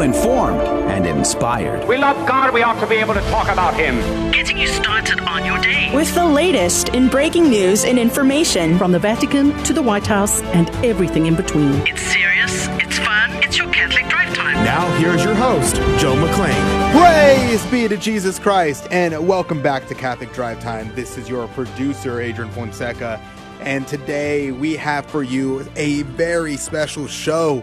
informed and inspired. We love God, we ought to be able to talk about Him. Getting you started on your day. With the latest in breaking news and information from the Vatican to the White House and everything in between. It's serious, it's fun, it's your Catholic Drive Time. Now, here's your host, Joe McClain. Praise be to Jesus Christ, and welcome back to Catholic Drive Time. This is your producer, Adrian Fonseca, and today we have for you a very special show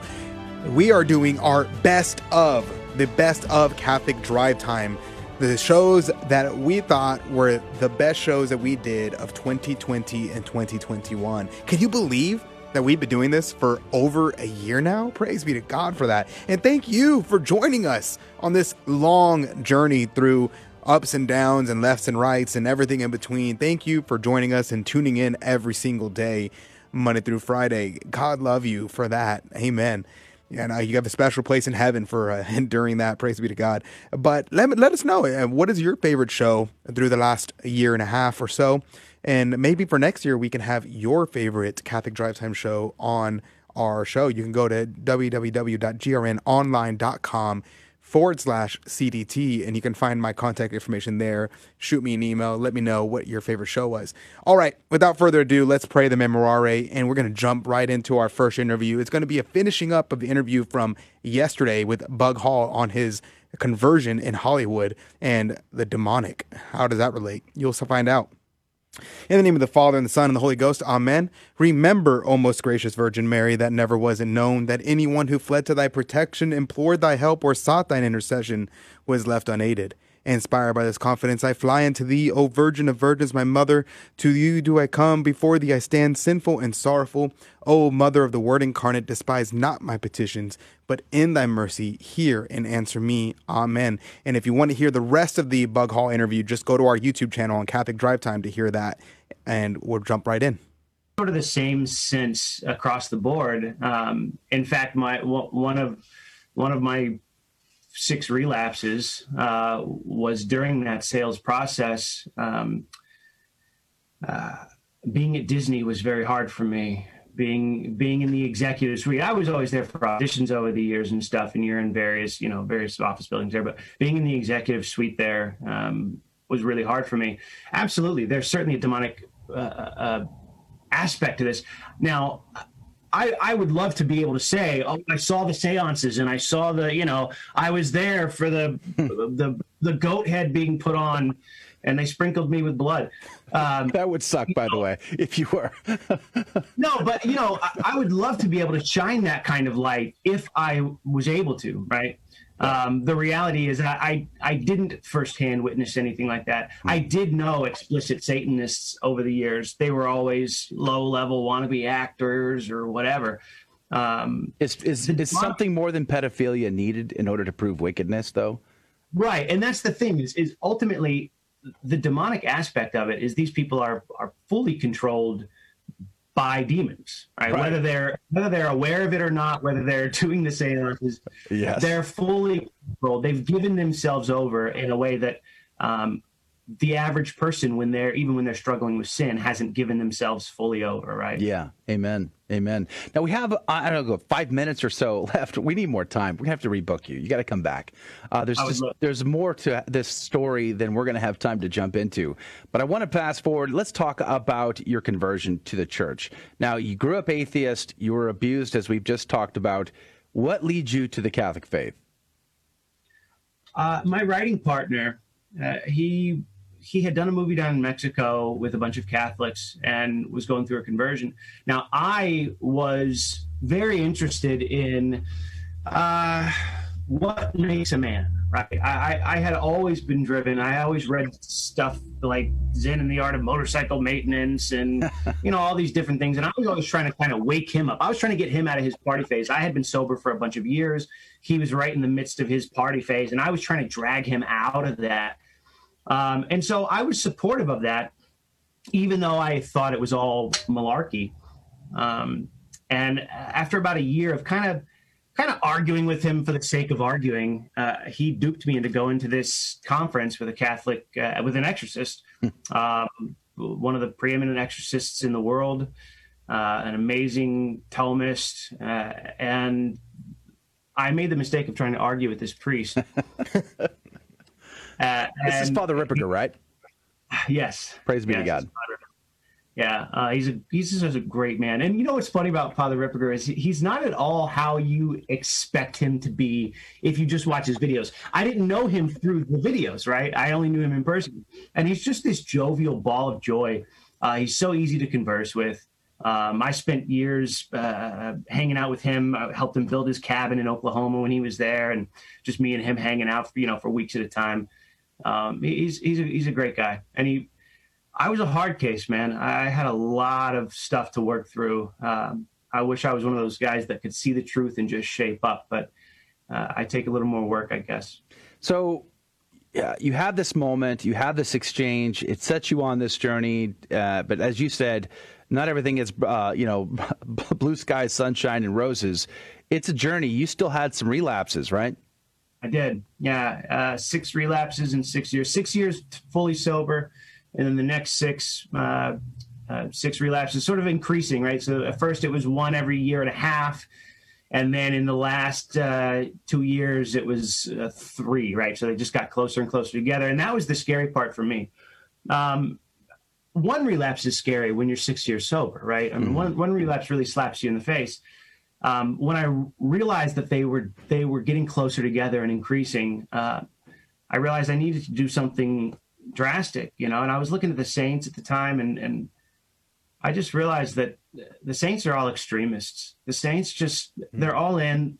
we are doing our best of the best of Catholic Drive Time. The shows that we thought were the best shows that we did of 2020 and 2021. Can you believe that we've been doing this for over a year now? Praise be to God for that. And thank you for joining us on this long journey through ups and downs and lefts and rights and everything in between. Thank you for joining us and tuning in every single day, Monday through Friday. God love you for that. Amen and uh, you have a special place in heaven for uh, enduring that. Praise be to God. But let let us know uh, what is your favorite show through the last year and a half or so, and maybe for next year we can have your favorite Catholic Drive Time show on our show. You can go to www.grnonline.com forward slash CDT, and you can find my contact information there. Shoot me an email. Let me know what your favorite show was. All right, without further ado, let's pray the Memorare, and we're going to jump right into our first interview. It's going to be a finishing up of the interview from yesterday with Bug Hall on his conversion in Hollywood and the demonic. How does that relate? You'll find out. In the name of the Father, and the Son, and the Holy Ghost, Amen. Remember, O most gracious Virgin Mary, that never was it known that anyone who fled to thy protection, implored thy help, or sought thine intercession was left unaided. Inspired by this confidence, I fly unto thee, O Virgin of Virgins, my mother. To you do I come, before thee I stand sinful and sorrowful. O Mother of the Word incarnate, despise not my petitions, but in thy mercy hear and answer me. Amen. And if you want to hear the rest of the Bug Hall interview, just go to our YouTube channel on Catholic Drive Time to hear that, and we'll jump right in sort of the same sense across the board. Um, in fact, my one of one of my six relapses uh, was during that sales process. Um, uh, being at Disney was very hard for me. Being being in the executive suite, I was always there for auditions over the years and stuff, and you're in various you know various office buildings there. But being in the executive suite there um, was really hard for me. Absolutely, there's certainly a demonic uh, uh aspect to this. Now, I, I would love to be able to say, oh, I saw the seances and I saw the, you know, I was there for the the the goat head being put on, and they sprinkled me with blood. Um, that would suck, by know, the way, if you were. no, but you know, I, I, would love to be able to shine that kind of light if I was able to, right? Um, the reality is that I, I didn't firsthand witness anything like that. Hmm. I did know explicit Satanists over the years. They were always low level wannabe actors or whatever. Um, is is, is something more than pedophilia needed in order to prove wickedness, though? Right, and that's the thing is is ultimately the demonic aspect of it is these people are are fully controlled by demons, right? right? Whether they're whether they're aware of it or not, whether they're doing the seances, yes. they're fully controlled. They've given themselves over in a way that um, the average person, when they're even when they're struggling with sin, hasn't given themselves fully over, right? Yeah, amen, amen. Now we have I don't know five minutes or so left. We need more time. We have to rebook you. You got to come back. Uh, there's just, there's more to this story than we're going to have time to jump into. But I want to pass forward. Let's talk about your conversion to the church. Now you grew up atheist. You were abused, as we've just talked about. What leads you to the Catholic faith? Uh, my writing partner, uh, he he had done a movie down in Mexico with a bunch of Catholics and was going through a conversion. Now, I was very interested in uh, what makes a man, right? I, I had always been driven. I always read stuff like Zen and the Art of Motorcycle Maintenance and, you know, all these different things. And I was always trying to kind of wake him up. I was trying to get him out of his party phase. I had been sober for a bunch of years. He was right in the midst of his party phase. And I was trying to drag him out of that um, and so I was supportive of that, even though I thought it was all malarkey. Um, and after about a year of kind of kind of arguing with him for the sake of arguing, uh, he duped me into going to this conference with a Catholic, uh, with an exorcist, hmm. um, one of the preeminent exorcists in the world, uh, an amazing Thomist, uh, and I made the mistake of trying to argue with this priest. uh, this is Father Ripperger, right? Yes. Praise be yes, to God. Yeah, uh, he's a he's just a great man. And you know what's funny about Father Ripperger is he's not at all how you expect him to be if you just watch his videos. I didn't know him through the videos, right? I only knew him in person, and he's just this jovial ball of joy. Uh, he's so easy to converse with. Um, I spent years uh, hanging out with him. I helped him build his cabin in Oklahoma when he was there, and just me and him hanging out, for, you know, for weeks at a time. Um, he's he's a, he's a great guy, and he. I was a hard case, man. I had a lot of stuff to work through. Um, I wish I was one of those guys that could see the truth and just shape up, but uh, I take a little more work, I guess. So yeah, you have this moment, you have this exchange, it sets you on this journey. Uh, but as you said, not everything is, uh, you know, blue skies, sunshine, and roses. It's a journey. You still had some relapses, right? I did. Yeah, uh, six relapses in six years. Six years fully sober, and then the next six, uh, uh, six relapses, sort of increasing, right? So at first it was one every year and a half, and then in the last uh, two years it was uh, three, right? So they just got closer and closer together, and that was the scary part for me. Um, one relapse is scary when you're six years sober, right? I mean, mm-hmm. one one relapse really slaps you in the face. Um, when I realized that they were they were getting closer together and increasing, uh, I realized I needed to do something drastic, you know. And I was looking at the Saints at the time, and and I just realized that the Saints are all extremists. The Saints just mm-hmm. they're all in.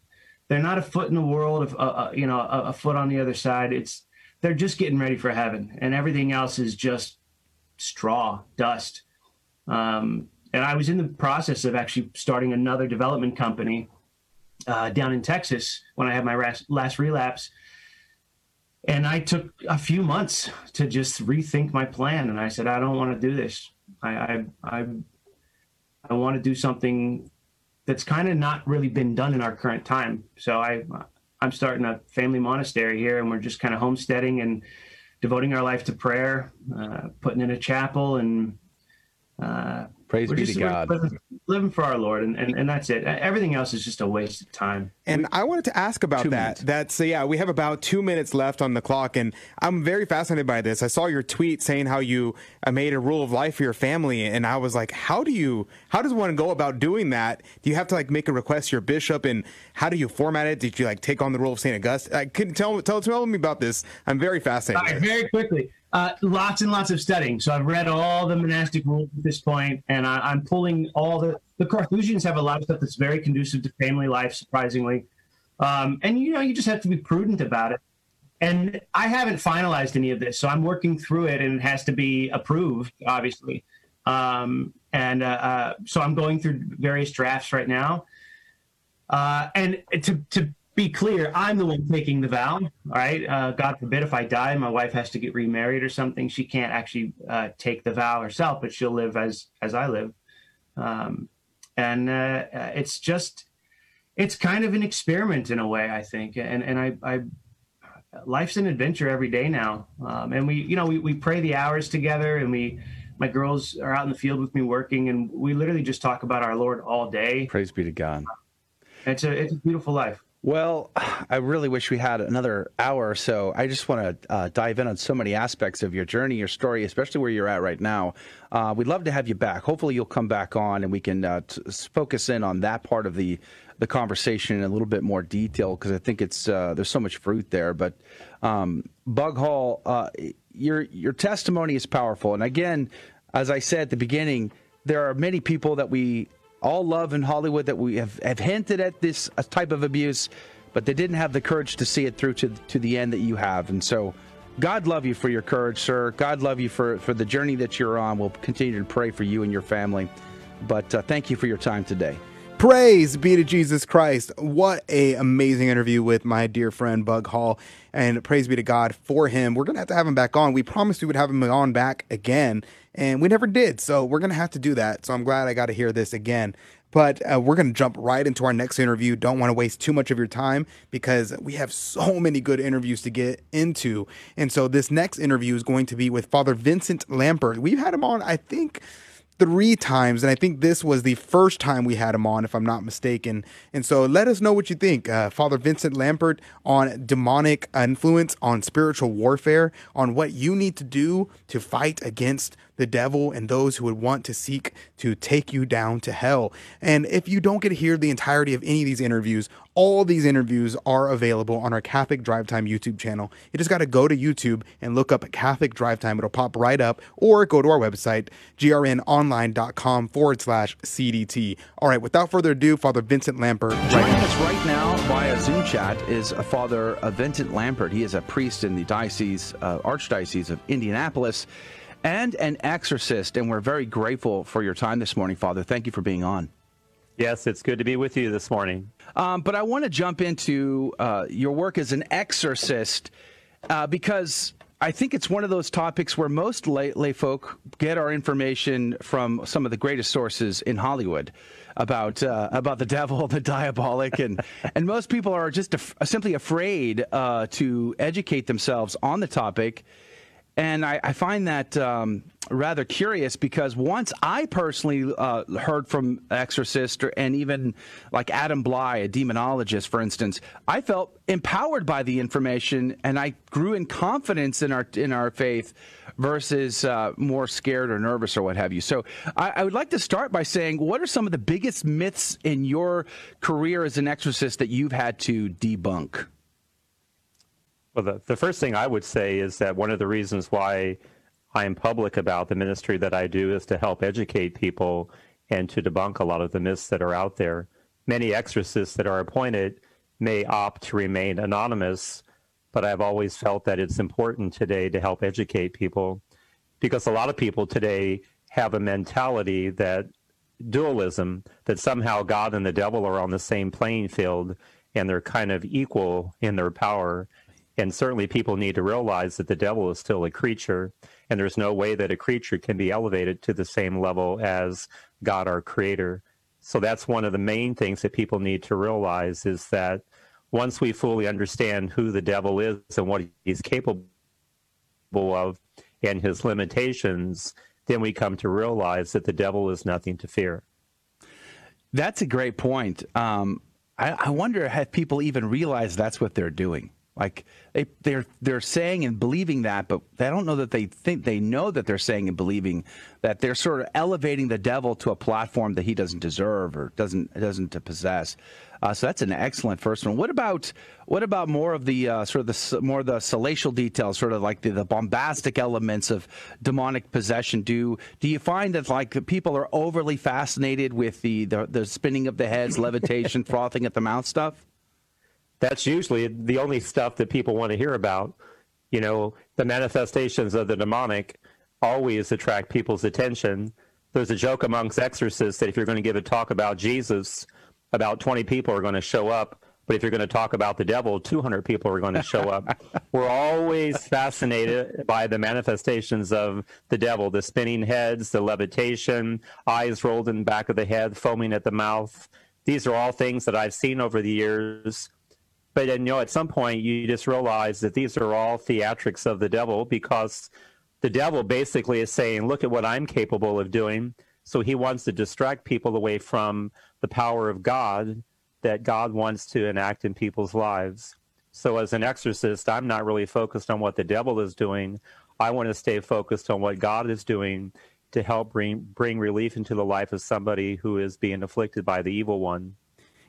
They're not a foot in the world, of uh, uh, you know, a, a foot on the other side. It's they're just getting ready for heaven, and everything else is just straw, dust. Um, and I was in the process of actually starting another development company uh, down in Texas when I had my last relapse. And I took a few months to just rethink my plan. And I said, I don't want to do this. I, I, I, I want to do something that's kind of not really been done in our current time. So I, I'm starting a family monastery here, and we're just kind of homesteading and devoting our life to prayer, uh, putting in a chapel, and uh, praise be just, to God. Living, living, for our Lord, and, and, and that's it. Everything else is just a waste of time. And I wanted to ask about two that. Minutes. That's yeah, we have about two minutes left on the clock, and I'm very fascinated by this. I saw your tweet saying how you uh, made a rule of life for your family, and I was like, how do you? How does one go about doing that? Do you have to like make a request to your bishop, and how do you format it? Did you like take on the rule of Saint Augustine? I couldn't tell tell tell me about this. I'm very fascinated. very quickly. Uh, lots and lots of studying. So I've read all the monastic rules at this point, and I, am pulling all the the Carthusians have a lot of stuff that's very conducive to family life, surprisingly. Um, and you know, you just have to be prudent about it. And I haven't finalized any of this, so I'm working through it, and it has to be approved, obviously. Um, and uh, uh, so I'm going through various drafts right now. Uh, and to to be clear, I'm the one taking the vow. All right. Uh, God forbid if I die, my wife has to get remarried or something. She can't actually uh, take the vow herself, but she'll live as as I live. Um, and uh, it's just, it's kind of an experiment in a way, I think. And and I, I life's an adventure every day now. Um, and we, you know, we we pray the hours together, and we. My girls are out in the field with me working, and we literally just talk about our Lord all day. Praise be to God. It's a it's a beautiful life. Well, I really wish we had another hour or so. I just want to uh, dive in on so many aspects of your journey, your story, especially where you're at right now. Uh, we'd love to have you back. Hopefully, you'll come back on and we can uh, t- focus in on that part of the the conversation in a little bit more detail because I think it's uh, there's so much fruit there. But um, Bug Hall, uh, your your testimony is powerful, and again, as I said at the beginning, there are many people that we all love in Hollywood that we have, have hinted at this type of abuse, but they didn't have the courage to see it through to, to the end that you have. And so, God love you for your courage, sir. God love you for, for the journey that you're on. We'll continue to pray for you and your family. But uh, thank you for your time today. Praise be to Jesus Christ. What a amazing interview with my dear friend Bug Hall. And praise be to God for him. We're going to have to have him back on. We promised we would have him on back again, and we never did. So we're going to have to do that. So I'm glad I got to hear this again. But uh, we're going to jump right into our next interview. Don't want to waste too much of your time because we have so many good interviews to get into. And so this next interview is going to be with Father Vincent Lampert. We've had him on, I think three times, and I think this was the first time we had him on, if I'm not mistaken. And so let us know what you think. Uh, Father Vincent Lampert on demonic influence, on spiritual warfare, on what you need to do to fight against the devil and those who would want to seek to take you down to hell. And if you don't get to hear the entirety of any of these interviews, all these interviews are available on our Catholic Drive Time YouTube channel. You just got to go to YouTube and look up Catholic Drive Time. It'll pop right up, or go to our website, grnonline.com forward slash CDT. All right, without further ado, Father Vincent Lampert. Joining us right now via Zoom chat is Father Vincent Lampert. He is a priest in the Diocese, uh, Archdiocese of Indianapolis and an exorcist. And we're very grateful for your time this morning, Father. Thank you for being on. Yes, it's good to be with you this morning. Um, but I want to jump into uh, your work as an exorcist uh, because I think it's one of those topics where most lay, lay, folk get our information from some of the greatest sources in Hollywood about uh, about the devil, the diabolic, and and most people are just af- simply afraid uh, to educate themselves on the topic and I, I find that um, rather curious because once I personally uh, heard from Exorcist and even like Adam Blai, a demonologist, for instance, I felt empowered by the information and I grew in confidence in our in our faith versus uh, more scared or nervous or what have you. So I, I would like to start by saying, what are some of the biggest myths in your career as an exorcist that you've had to debunk? Well, the, the first thing I would say is that one of the reasons why I am public about the ministry that I do is to help educate people and to debunk a lot of the myths that are out there. Many exorcists that are appointed may opt to remain anonymous, but I've always felt that it's important today to help educate people because a lot of people today have a mentality that dualism, that somehow God and the devil are on the same playing field and they're kind of equal in their power. And certainly people need to realize that the devil is still a creature, and there's no way that a creature can be elevated to the same level as God, our creator. So that's one of the main things that people need to realize is that once we fully understand who the devil is and what he's capable of and his limitations, then we come to realize that the devil is nothing to fear. That's a great point. Um, I, I wonder if people even realize that's what they're doing. Like they they're they're saying and believing that, but they don't know that they think they know that they're saying and believing that they're sort of elevating the devil to a platform that he doesn't deserve or doesn't doesn't possess. Uh, so that's an excellent first one. What about what about more of the uh, sort of the more of the salacial details, sort of like the, the bombastic elements of demonic possession? Do do you find that like people are overly fascinated with the the, the spinning of the heads, levitation, frothing at the mouth stuff? That's usually the only stuff that people want to hear about. You know, the manifestations of the demonic always attract people's attention. There's a joke amongst exorcists that if you're going to give a talk about Jesus, about 20 people are going to show up. But if you're going to talk about the devil, 200 people are going to show up. We're always fascinated by the manifestations of the devil the spinning heads, the levitation, eyes rolled in the back of the head, foaming at the mouth. These are all things that I've seen over the years but you know, at some point, you just realize that these are all theatrics of the devil because the devil basically is saying, look at what I'm capable of doing. So he wants to distract people away from the power of God that God wants to enact in people's lives. So as an exorcist, I'm not really focused on what the devil is doing. I want to stay focused on what God is doing to help bring bring relief into the life of somebody who is being afflicted by the evil one.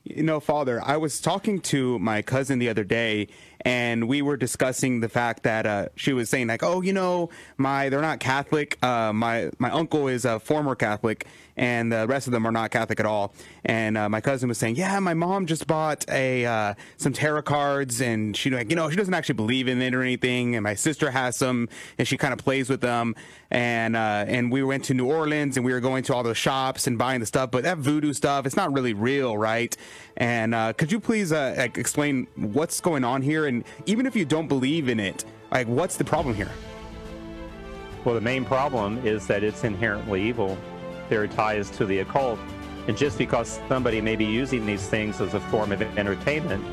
You know, Father, I was talking to my cousin the other day, and we were discussing the fact that uh, she was saying like, "Oh, you know, my they're not Catholic. Uh, my my uncle is a former Catholic, and the rest of them are not Catholic at all." And uh, my cousin was saying, "Yeah, my mom just bought a uh, some tarot cards, and she like, you know, she doesn't actually believe in it or anything. And my sister has some, and she kind of plays with them. And uh, and we went to New Orleans, and we were going to all those shops and buying the stuff, but that voodoo stuff, it's not really real, right?" And uh, could you please uh, explain what's going on here? And even if you don't believe in it, like what's the problem here? Well, the main problem is that it's inherently evil their ties to the occult. And just because somebody may be using these things as a form of entertainment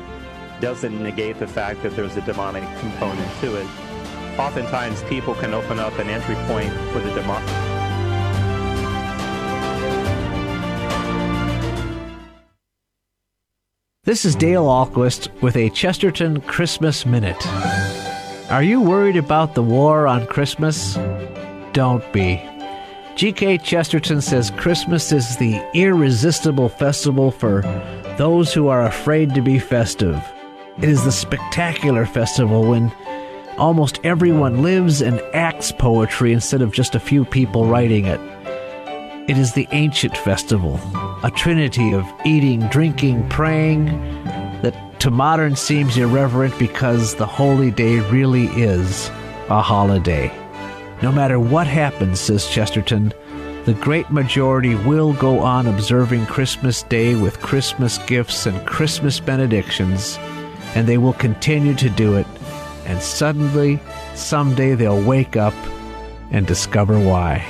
doesn't negate the fact that there's a demonic component to it. Oftentimes, people can open up an entry point for the demonic. This is Dale Ahlquist with a Chesterton Christmas Minute. Are you worried about the war on Christmas? Don't be. G.K. Chesterton says Christmas is the irresistible festival for those who are afraid to be festive. It is the spectacular festival when almost everyone lives and acts poetry instead of just a few people writing it. It is the ancient festival, a trinity of eating, drinking, praying, that to modern seems irreverent because the holy day really is a holiday. No matter what happens, says Chesterton, the great majority will go on observing Christmas Day with Christmas gifts and Christmas benedictions, and they will continue to do it, and suddenly, someday they'll wake up and discover why.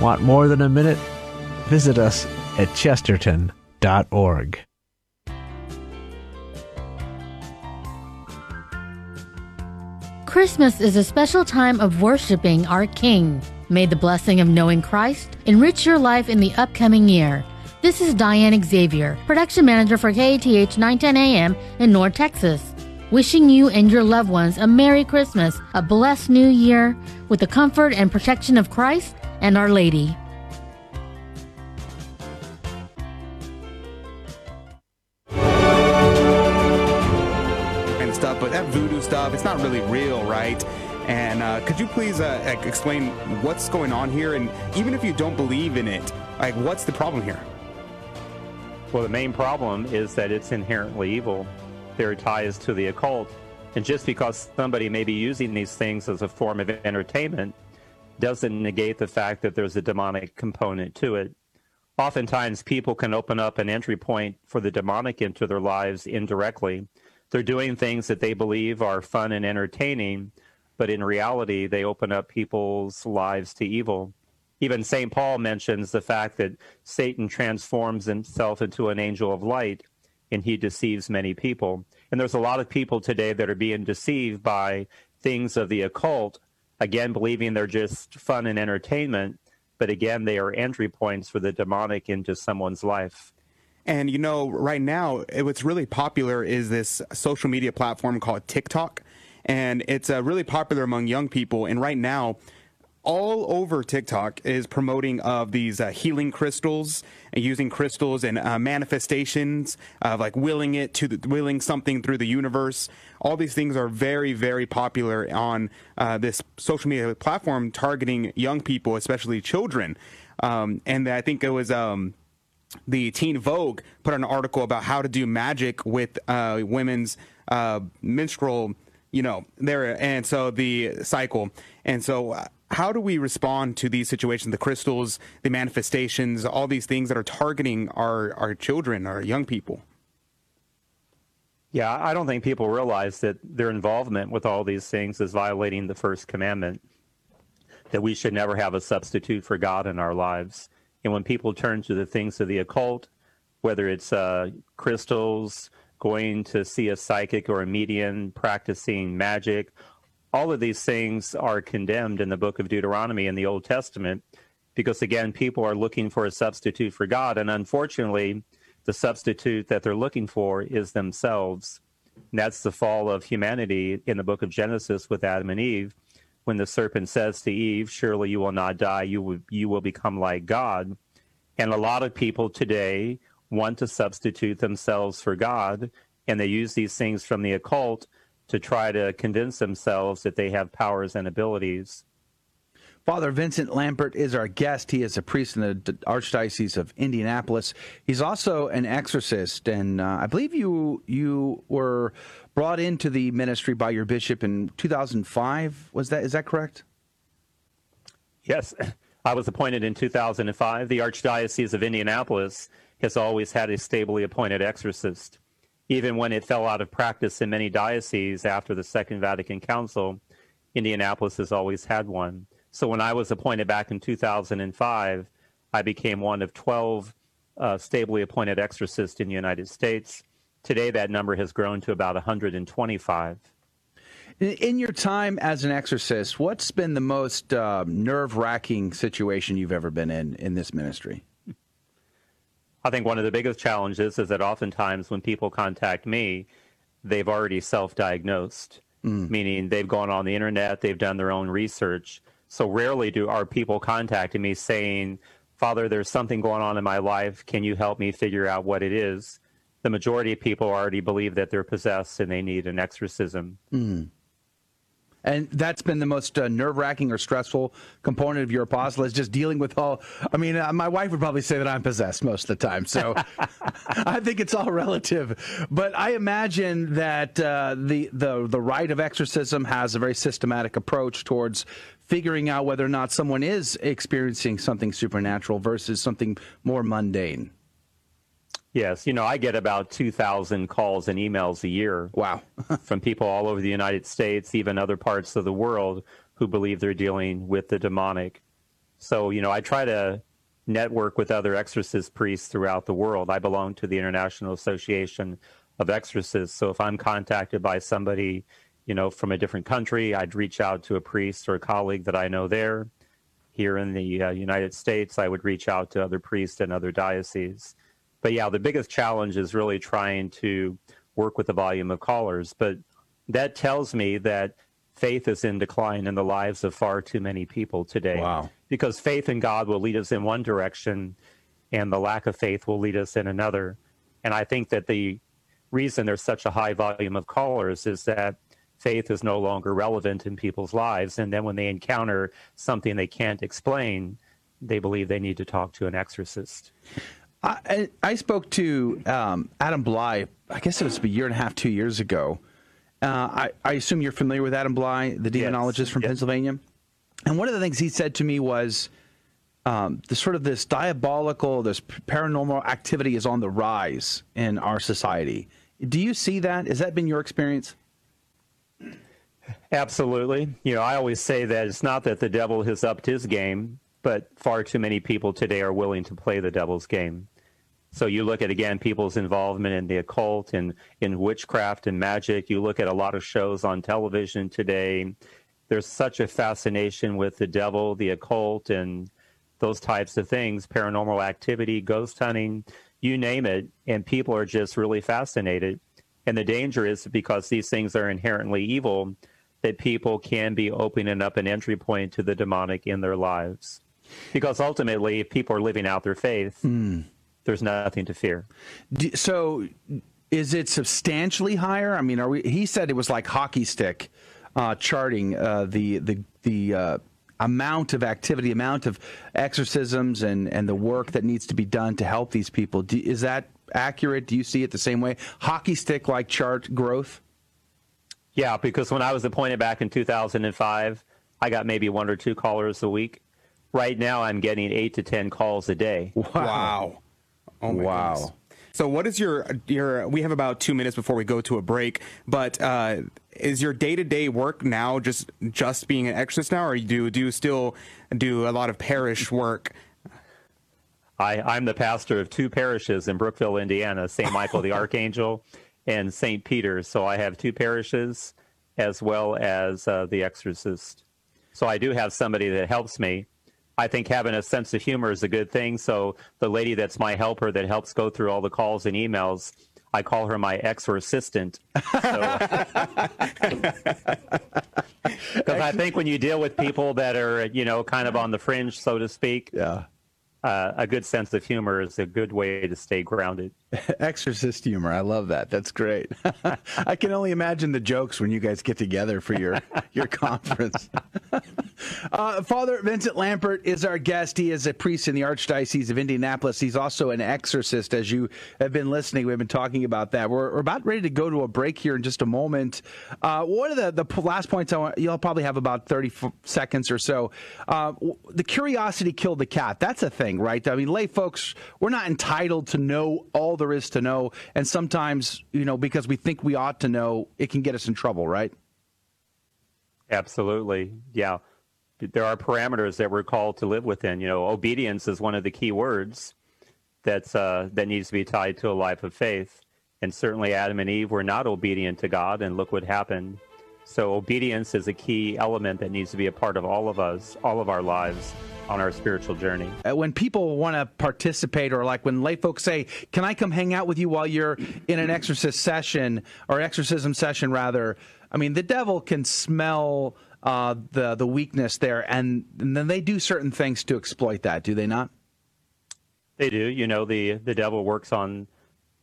Want more than a minute? Visit us at chesterton.org. Christmas is a special time of worshiping our King. May the blessing of knowing Christ enrich your life in the upcoming year. This is Diane Xavier, production manager for KATH 910 AM in North Texas. Wishing you and your loved ones a Merry Christmas, a blessed New Year, with the comfort and protection of Christ and Our Lady. That voodoo stuff, it's not really real, right? And uh, could you please uh, explain what's going on here? And even if you don't believe in it, like what's the problem here? Well, the main problem is that it's inherently evil. There are ties to the occult. And just because somebody may be using these things as a form of entertainment doesn't negate the fact that there's a demonic component to it. Oftentimes, people can open up an entry point for the demonic into their lives indirectly. They're doing things that they believe are fun and entertaining, but in reality, they open up people's lives to evil. Even St. Paul mentions the fact that Satan transforms himself into an angel of light and he deceives many people. And there's a lot of people today that are being deceived by things of the occult, again, believing they're just fun and entertainment, but again, they are entry points for the demonic into someone's life. And you know, right now, what's really popular is this social media platform called TikTok and it's uh, really popular among young people. And right now, all over TikTok is promoting of these uh, healing crystals and using crystals and uh, manifestations of like willing it to the, willing something through the universe. All these things are very very popular on uh, this social media platform targeting young people, especially children. Um, and I think it was. Um, the Teen Vogue put an article about how to do magic with uh, women's uh, menstrual you know, there, and so the cycle. And so, uh, how do we respond to these situations, the crystals, the manifestations, all these things that are targeting our, our children, our young people? Yeah, I don't think people realize that their involvement with all these things is violating the first commandment that we should never have a substitute for God in our lives. And when people turn to the things of the occult, whether it's uh, crystals, going to see a psychic or a medium, practicing magic. All of these things are condemned in the book of Deuteronomy in the Old Testament because, again, people are looking for a substitute for God. And unfortunately, the substitute that they're looking for is themselves. And that's the fall of humanity in the book of Genesis with Adam and Eve. When the serpent says to Eve, Surely you will not die, you will, you will become like God. And a lot of people today want to substitute themselves for God, and they use these things from the occult to try to convince themselves that they have powers and abilities. Father Vincent Lampert is our guest. He is a priest in the Archdiocese of Indianapolis. He's also an exorcist, and uh, I believe you you were brought into the ministry by your bishop in 2005. Was that is that correct? Yes, I was appointed in 2005. The Archdiocese of Indianapolis has always had a stably appointed exorcist. Even when it fell out of practice in many dioceses after the Second Vatican Council, Indianapolis has always had one. So when I was appointed back in 2005, I became one of 12 uh, stably appointed exorcists in the United States. Today, that number has grown to about 125. In your time as an exorcist, what's been the most uh, nerve wracking situation you've ever been in in this ministry? I think one of the biggest challenges is that oftentimes when people contact me, they've already self diagnosed, mm. meaning they've gone on the internet, they've done their own research. So rarely do our people contacting me saying, Father, there's something going on in my life. Can you help me figure out what it is? The majority of people already believe that they're possessed and they need an exorcism. Mm. And that's been the most uh, nerve wracking or stressful component of your apostle is just dealing with all. I mean, uh, my wife would probably say that I'm possessed most of the time. So I think it's all relative. But I imagine that uh, the, the, the rite of exorcism has a very systematic approach towards figuring out whether or not someone is experiencing something supernatural versus something more mundane. Yes, you know, I get about 2,000 calls and emails a year. Wow. from people all over the United States, even other parts of the world who believe they're dealing with the demonic. So, you know, I try to network with other exorcist priests throughout the world. I belong to the International Association of Exorcists. So if I'm contacted by somebody, you know, from a different country, I'd reach out to a priest or a colleague that I know there. Here in the uh, United States, I would reach out to other priests and other dioceses but yeah, the biggest challenge is really trying to work with the volume of callers. But that tells me that faith is in decline in the lives of far too many people today. Wow. Because faith in God will lead us in one direction, and the lack of faith will lead us in another. And I think that the reason there's such a high volume of callers is that faith is no longer relevant in people's lives. And then when they encounter something they can't explain, they believe they need to talk to an exorcist. I, I spoke to um, Adam Blai, I guess it was a year and a half, two years ago. Uh, I, I, assume you're familiar with Adam Blai, the demonologist yes. from yes. Pennsylvania. And one of the things he said to me was um, the sort of this diabolical, this paranormal activity is on the rise in our society. Do you see that? Has that been your experience? Absolutely. You know, I always say that it's not that the devil has upped his game, but far too many people today are willing to play the devil's game. So you look at again people's involvement in the occult and in witchcraft and magic. You look at a lot of shows on television today. There's such a fascination with the devil, the occult, and those types of things, paranormal activity, ghost hunting, you name it, and people are just really fascinated. And the danger is because these things are inherently evil, that people can be opening up an entry point to the demonic in their lives. Because ultimately, if people are living out their faith, mm there's nothing to fear. So, is it substantially higher? I mean, are we? He said it was like hockey stick uh, charting uh, the the the. Uh, amount of activity, amount of exorcisms, and, and the work that needs to be done to help these people. Do, is that accurate? Do you see it the same way? Hockey stick like chart growth? Yeah, because when I was appointed back in 2005, I got maybe one or two callers a week. Right now, I'm getting eight to 10 calls a day. Wow. wow. Oh wow. Goodness. So what is your your we have about 2 minutes before we go to a break, but uh, is your day-to-day work now just just being an exorcist now or do do you still do a lot of parish work? I, I'm the pastor of two parishes in Brookville, Indiana, St. Michael the Archangel and St. Peter. So I have two parishes as well as uh, the exorcist. So I do have somebody that helps me I think having a sense of humor is a good thing. So the lady that's my helper that helps go through all the calls and emails, I call her my ex or assistant. Because I think when you deal with people that are, you know, kind of on the fringe, so to speak, yeah uh, a good sense of humor is a good way to stay grounded. Exorcist humor. I love that. That's great. I can only imagine the jokes when you guys get together for your, your conference. uh, Father Vincent Lampert is our guest. He is a priest in the Archdiocese of Indianapolis. He's also an exorcist, as you have been listening. We've been talking about that. We're, we're about ready to go to a break here in just a moment. Uh, one of the, the last points I want, you'll probably have about 30 f- seconds or so. Uh, the curiosity killed the cat. That's a thing right? I mean, lay folks, we're not entitled to know all there is to know. And sometimes, you know, because we think we ought to know, it can get us in trouble, right? Absolutely. Yeah. There are parameters that we're called to live within. You know, obedience is one of the key words that's, uh, that needs to be tied to a life of faith. And certainly Adam and Eve were not obedient to God, and look what happened. So obedience is a key element that needs to be a part of all of us, all of our lives on our spiritual journey. Uh, when people want to participate, or like when lay folks say, "Can I come hang out with you while you're in an exorcist session or exorcism session?" Rather, I mean, the devil can smell uh, the the weakness there, and, and then they do certain things to exploit that. Do they not? They do. You know, the the devil works on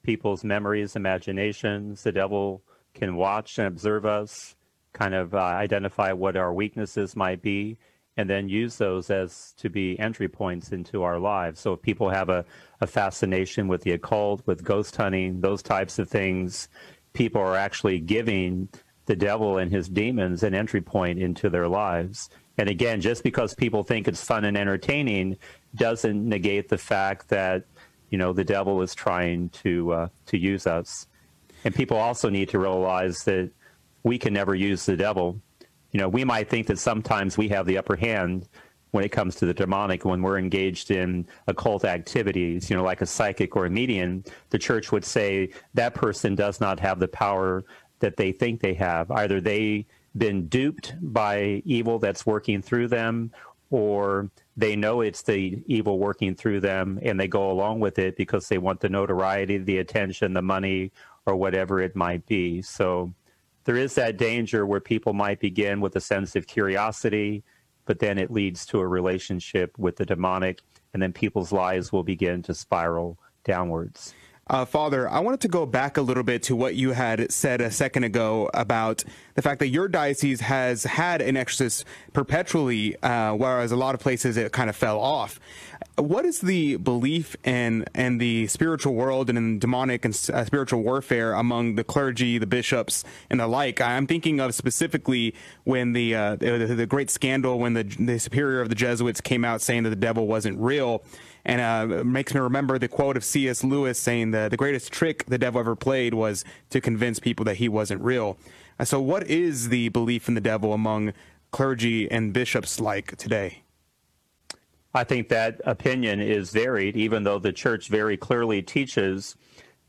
people's memories, imaginations. The devil can watch and observe us, kind of uh, identify what our weaknesses might be, and then use those as to be entry points into our lives. So if people have a, a fascination with the occult, with ghost hunting, those types of things, people are actually giving the devil and his demons an entry point into their lives. And again, just because people think it's fun and entertaining doesn't negate the fact that you know the devil is trying to uh, to use us. And people also need to realize that we can never use the devil. You know, we might think that sometimes we have the upper hand when it comes to the demonic when we're engaged in occult activities, you know, like a psychic or a medium, the church would say that person does not have the power that they think they have. Either they been duped by evil that's working through them or they know it's the evil working through them and they go along with it because they want the notoriety, the attention, the money, or whatever it might be. So there is that danger where people might begin with a sense of curiosity, but then it leads to a relationship with the demonic, and then people's lives will begin to spiral downwards. Uh, Father, I wanted to go back a little bit to what you had said a second ago about the fact that your diocese has had an exorcist perpetually, uh, whereas a lot of places it kind of fell off. What is the belief in in the spiritual world and in demonic and uh, spiritual warfare among the clergy, the bishops, and the like? I'm thinking of specifically when the uh, the, the, great scandal when the the superior of the Jesuits came out saying that the devil wasn't real and uh, makes me remember the quote of C.S. Lewis saying the the greatest trick the devil ever played was to convince people that he wasn't real. Uh, so, what is the belief in the devil among clergy and bishops like today? I think that opinion is varied, even though the church very clearly teaches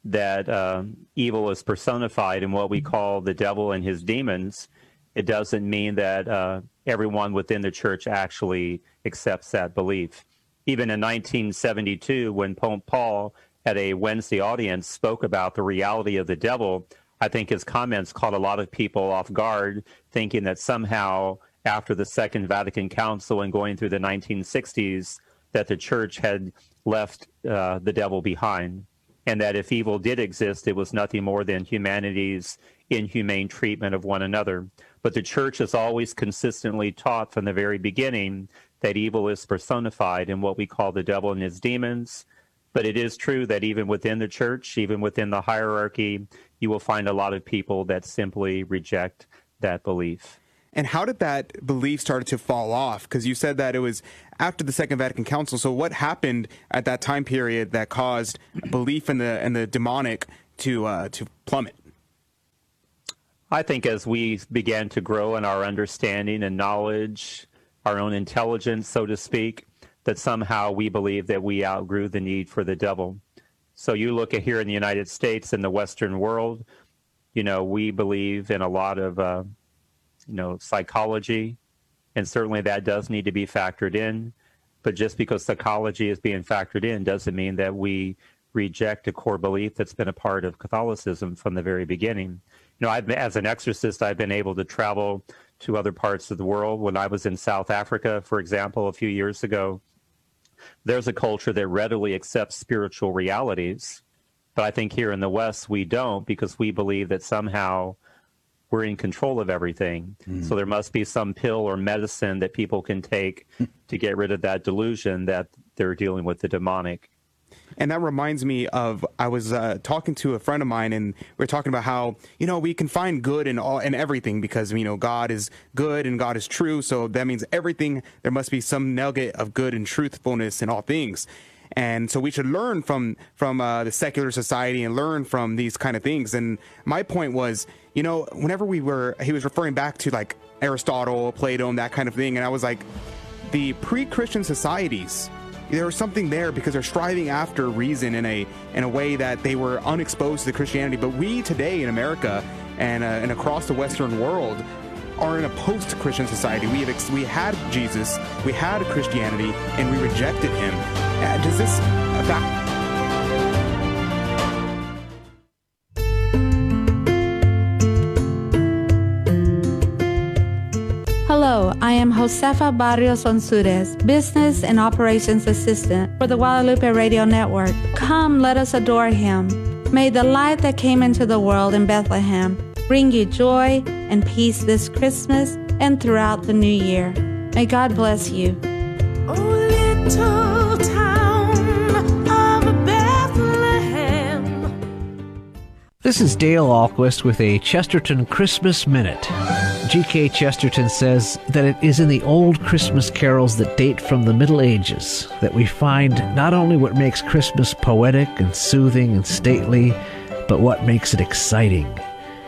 that uh, evil is personified in what we call the devil and his demons. It doesn't mean that uh, everyone within the church actually accepts that belief even in 1972, when Pope Paul at a Wednesday audience spoke about the reality of the devil, I think his comments caught a lot of people off guard, thinking that somehow after the Second Vatican Council and going through the 1960s, that the church had left uh, the devil behind, and that if evil did exist, it was nothing more than humanity's inhumane treatment of one another. But the church has always consistently taught from the very beginning that evil is personified in what we call the devil and his demons. But it is true that even within the church, even within the hierarchy, you will find a lot of people that simply reject that belief. And how did that belief start to fall off? Because you said that it was after the Second Vatican Council. So what happened at that time period that caused belief in the in the demonic to uh, to plummet? I think as we began to grow in our understanding and knowledge, our own intelligence, so to speak, that somehow we believe that we outgrew the need for the devil. So you look at here in the United States and the Western world, you know, we believe in a lot of, uh, you know, psychology, and certainly that does need to be factored in. But just because psychology is being factored in doesn't mean that we reject a core belief that's been a part of Catholicism from the very beginning. You know, I've, as an exorcist, I've been able to travel to other parts of the world. When I was in South Africa, for example, a few years ago, there's a culture that readily accepts spiritual realities. But I think here in the West, we don't because we believe that somehow we're in control of everything. Mm. So there must be some pill or medicine that people can take to get rid of that delusion that they're dealing with the demonic. And that reminds me of I was uh, talking to a friend of mine, and we are talking about how you know we can find good in all in everything because you know God is good and God is true. So that means everything there must be some nugget of good and truthfulness in all things. And so we should learn from from uh, the secular society and learn from these kind of things. And my point was, you know, whenever we were, he was referring back to like Aristotle, Plato, and that kind of thing, and I was like, the pre-Christian societies there was something there because they're striving after reason in a in a way that they were unexposed to Christianity. But we today in America and uh, and across the Western world, are in a post-Christian society. We have we had Jesus, we had Christianity, and we rejected him. Uh, does this affect? Hello, I am Josefa Barrios Onsures, Business and Operations Assistant for the Guadalupe Radio Network. Come, let us adore Him. May the light that came into the world in Bethlehem bring you joy and peace this Christmas and throughout the new year. May God bless you. Oh, little town of Bethlehem. This is Dale Ahlquist with a Chesterton Christmas Minute. G.K. Chesterton says that it is in the old Christmas carols that date from the Middle Ages that we find not only what makes Christmas poetic and soothing and stately, but what makes it exciting.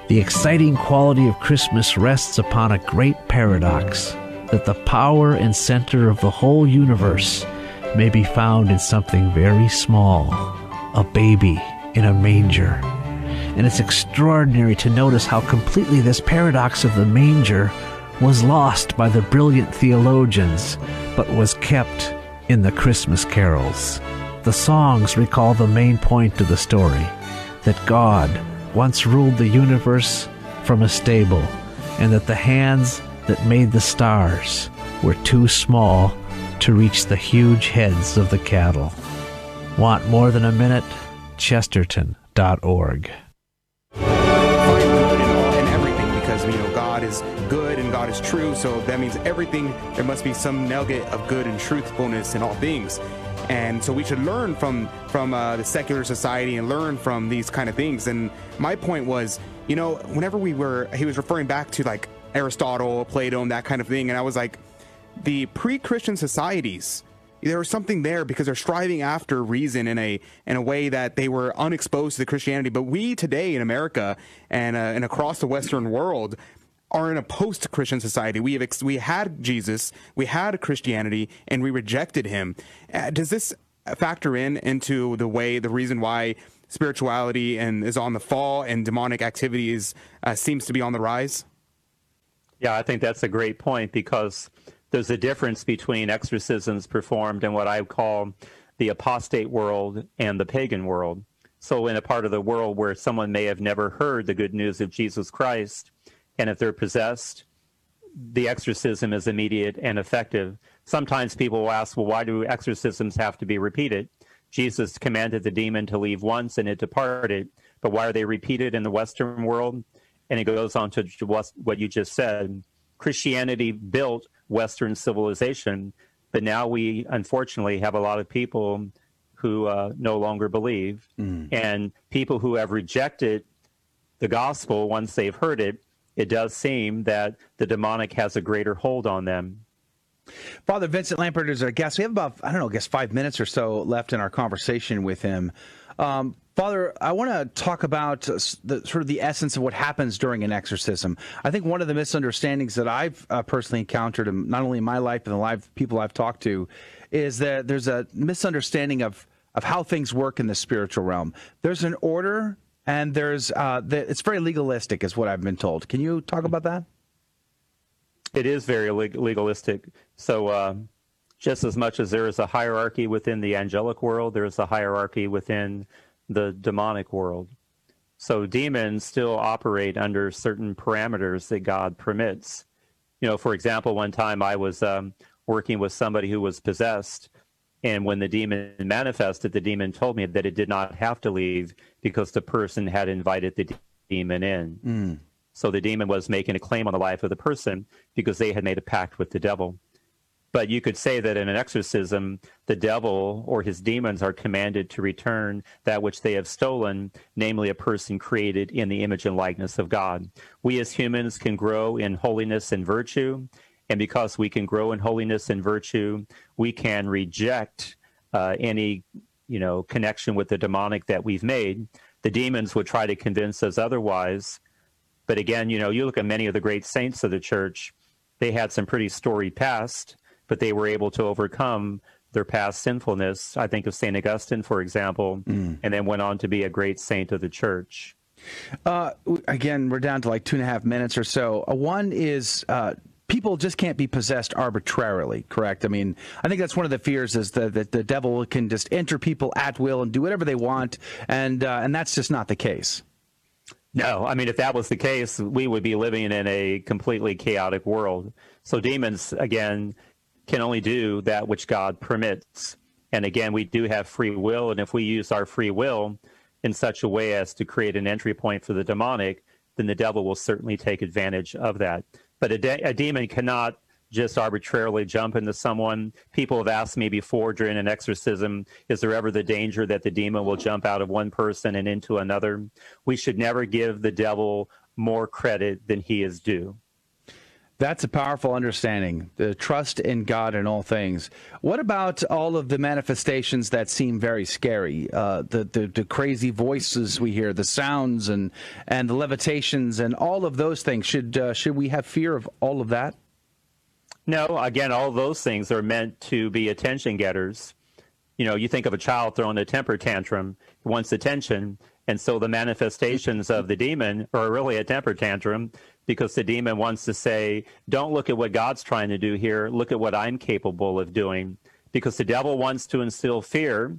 The exciting quality of Christmas rests upon a great paradox that the power and center of the whole universe may be found in something very small a baby in a manger and it's extraordinary to notice how completely this paradox of the manger was lost by the brilliant theologians, but was kept in the Christmas carols. The songs recall the main point of the story that God once ruled the universe from a stable, and that the hands that made the stars were too small to reach the huge heads of the cattle. Want more than a minute? Chesterton.org. good and God is true. So that means everything, there must be some nugget of good and truthfulness in all things. And so we should learn from from uh, the secular society and learn from these kind of things. And my point was, you know, whenever we were, he was referring back to like Aristotle, Plato, and that kind of thing. And I was like, the pre-Christian societies, there was something there because they're striving after reason in a in a way that they were unexposed to Christianity. But we today in America and uh, and across the Western world are in a post-Christian society. We have ex- we had Jesus, we had Christianity, and we rejected him. Uh, does this factor in into the way, the reason why spirituality and is on the fall and demonic activities uh, seems to be on the rise? Yeah, I think that's a great point because there's a difference between exorcisms performed in what I call the apostate world and the pagan world. So, in a part of the world where someone may have never heard the good news of Jesus Christ, and if they're possessed, the exorcism is immediate and effective. Sometimes people will ask, well, why do exorcisms have to be repeated? Jesus commanded the demon to leave once and it departed, but why are they repeated in the Western world? And it goes on to what you just said. Christianity built Western civilization, but now we unfortunately have a lot of people who uh, no longer believe. Mm. And people who have rejected the gospel once they've heard it it does seem that the demonic has a greater hold on them. Father Vincent Lampert is our guest. We have about, I don't know, I guess five minutes or so left in our conversation with him. Um, Father, I want to talk about the, sort of the essence of what happens during an exorcism. I think one of the misunderstandings that I've uh, personally encountered, not only in my life but in the live people I've talked to, is that there's a misunderstanding of of how things work in the spiritual realm. There's an order and there's uh, the, it's very legalistic, is what I've been told. Can you talk about that? It is very legalistic. So, uh, just as much as there is a hierarchy within the angelic world, there is a hierarchy within the demonic world. So, demons still operate under certain parameters that God permits. You know, for example, one time I was um, working with somebody who was possessed, and when the demon manifested, the demon told me that it did not have to leave because the person had invited the demon in. Mm. So the demon was making a claim on the life of the person because they had made a pact with the devil. But you could say that in an exorcism, the devil or his demons are commanded to return that which they have stolen, namely a person created in the image and likeness of God. We as humans can grow in holiness and virtue, and because we can grow in holiness and virtue, we can reject uh, any you know connection with the demonic that we've made. The demons would try to convince us otherwise. But again, you know, you look at many of the great saints of the church, they had some pretty storied past, but they were able to overcome their past sinfulness. I think of St. Augustine, for example, mm. and then went on to be a great saint of the church. Uh, again, we're down to like two and a half minutes or so. Uh, one is uh, people just can't be possessed arbitrarily, correct? I mean, I think that's one of the fears is that, the devil can just enter people at will and do whatever they want, and uh, and that's just not the case. No, I mean, if that was the case, we would be living in a completely chaotic world. So demons, again, can only do that which God permits. And again, we do have free will, and if we use our free will in such a way as to create an entry point for the demonic, then the devil will certainly take advantage of that. But a, de- a demon cannot just arbitrarily jump into someone. People have asked me before during an exorcism, is there ever the danger that the demon will jump out of one person and into another? We should never give the devil more credit than he is due. That's a powerful understanding. The trust in God in all things. What about all of the manifestations that seem very scary? Uh, the, the, the crazy voices we hear, the sounds, and and the levitations, and all of those things. Should uh, should we have fear of all of that? No. Again, all those things are meant to be attention getters. You know, you think of a child throwing a temper tantrum, wants attention, and so the manifestations of the demon are really a temper tantrum because the demon wants to say, don't look at what God's trying to do here, look at what I'm capable of doing. Because the devil wants to instill fear.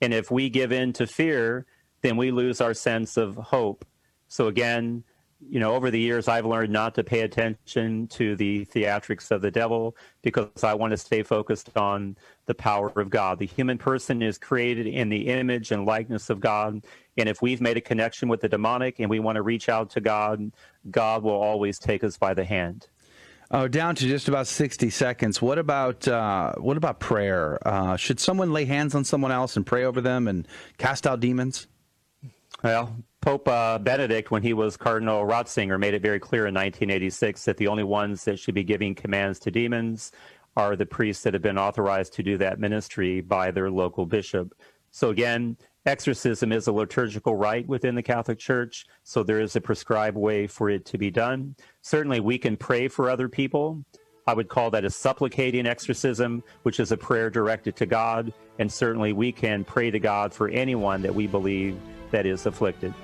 And if we give in to fear, then we lose our sense of hope. So again, you know, over the years, I've learned not to pay attention to the theatrics of the devil because I want to stay focused on the power of God. The human person is created in the image and likeness of God. And if we've made a connection with the demonic and we want to reach out to God, God will always take us by the hand. Oh, down to just about sixty seconds. What about uh, what about prayer? Uh, should someone lay hands on someone else and pray over them and cast out demons? Well, Pope uh, Benedict, when he was Cardinal Ratzinger, made it very clear in 1986 that the only ones that should be giving commands to demons are the priests that have been authorized to do that ministry by their local bishop. So again, exorcism is a liturgical rite within the Catholic Church, so there is a prescribed way for it to be done. Certainly, we can pray for other people. I would call that a supplicating exorcism, which is a prayer directed to God. And certainly, we can pray to God for anyone that we believe that is afflicted.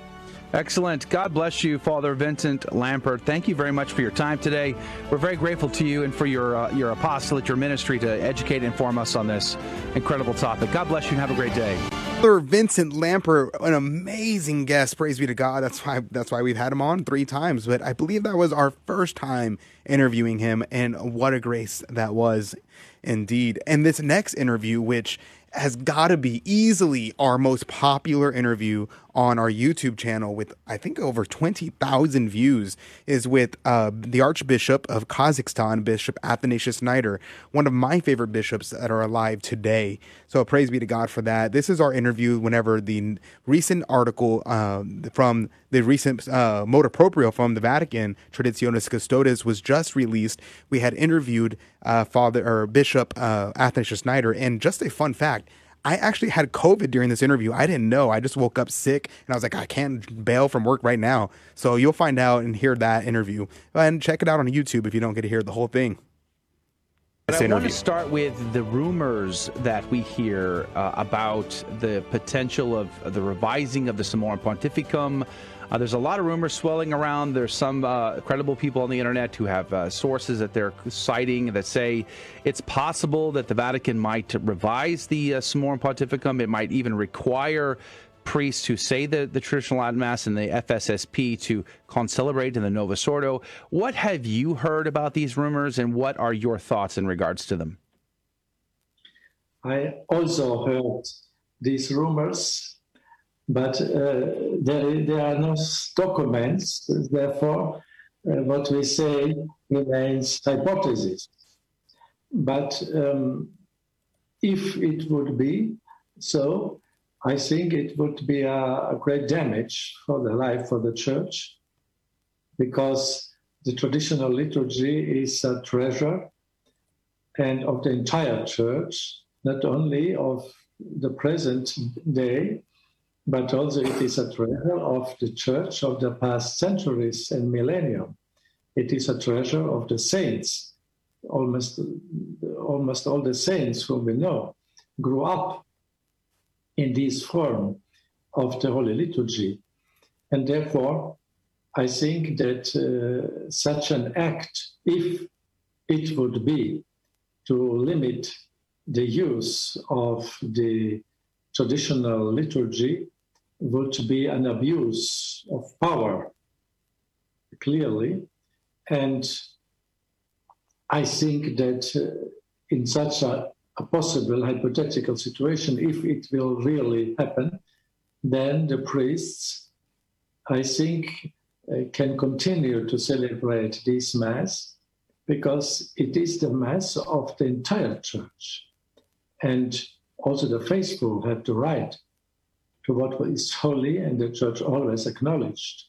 Excellent. God bless you, Father Vincent Lampert. Thank you very much for your time today. We're very grateful to you and for your uh, your apostolate, your ministry to educate and inform us on this incredible topic. God bless you and have a great day. Father Vincent Lampert, an amazing guest. Praise be to God. That's why that's why we've had him on three times. But I believe that was our first time interviewing him, and what a grace that was, indeed. And this next interview, which has got to be easily our most popular interview on our YouTube channel with I think over 20,000 views is with uh, the Archbishop of Kazakhstan, Bishop Athanasius Schneider, one of my favorite bishops that are alive today. So praise be to God for that. This is our interview whenever the recent article uh, from the recent uh, motu proprio from the Vatican, Traditionis Custodes, was just released. We had interviewed uh, Father or Bishop uh, Athanasius Schneider, and just a fun fact I actually had COVID during this interview. I didn't know. I just woke up sick and I was like, I can't bail from work right now. So you'll find out and hear that interview. And check it out on YouTube if you don't get to hear the whole thing. But I want to start with the rumors that we hear uh, about the potential of the revising of the Summorum Pontificum, uh, there's a lot of rumors swelling around. There's some uh, credible people on the internet who have uh, sources that they're citing that say it's possible that the Vatican might revise the uh, Summorum Pontificum. It might even require priests who say the, the traditional Latin Mass and the FSSP to concelebrate in the Novus Ordo. What have you heard about these rumors, and what are your thoughts in regards to them? I also heard these rumors but uh, there, there are no documents. Therefore, uh, what we say remains hypothesis. But um, if it would be so, I think it would be a, a, great damage for the life of the church because the traditional liturgy is a treasure and of the entire church, not only of the present day, but also it is a treasure of the church of the past centuries and millennium. It is a treasure of the saints. Almost, almost all the saints whom we know grew up in this form of the Holy Liturgy. And therefore, I think that uh, such an act, if it would be to limit the use of the traditional liturgy, would be an abuse of power, clearly. And I think that uh, in such a, a possible hypothetical situation, if it will really happen, then the priests, I think, uh, can continue to celebrate this Mass because it is the Mass of the entire Church. And also the faithful have the right to what is holy, and the Church always acknowledged.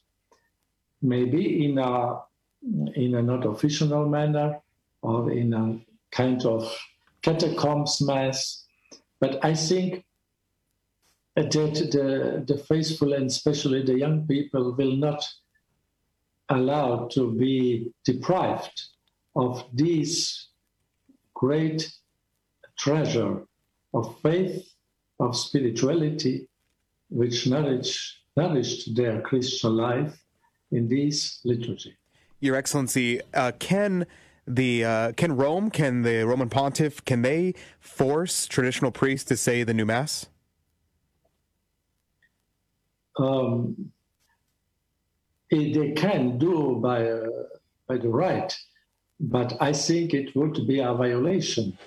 Maybe in a, in a not official manner or in a kind of catacombs Mass, but I think that the, the faithful and especially the young people will not allowed to be deprived of this great treasure of faith, of spirituality, which nourish, nourished their Christian life in this liturgy. Your Excellency, uh, can the uh, can Rome, can the Roman Pontiff, can they force traditional priests to say the new mass? Um, they can do by, uh, by the right, but I think it would be a violation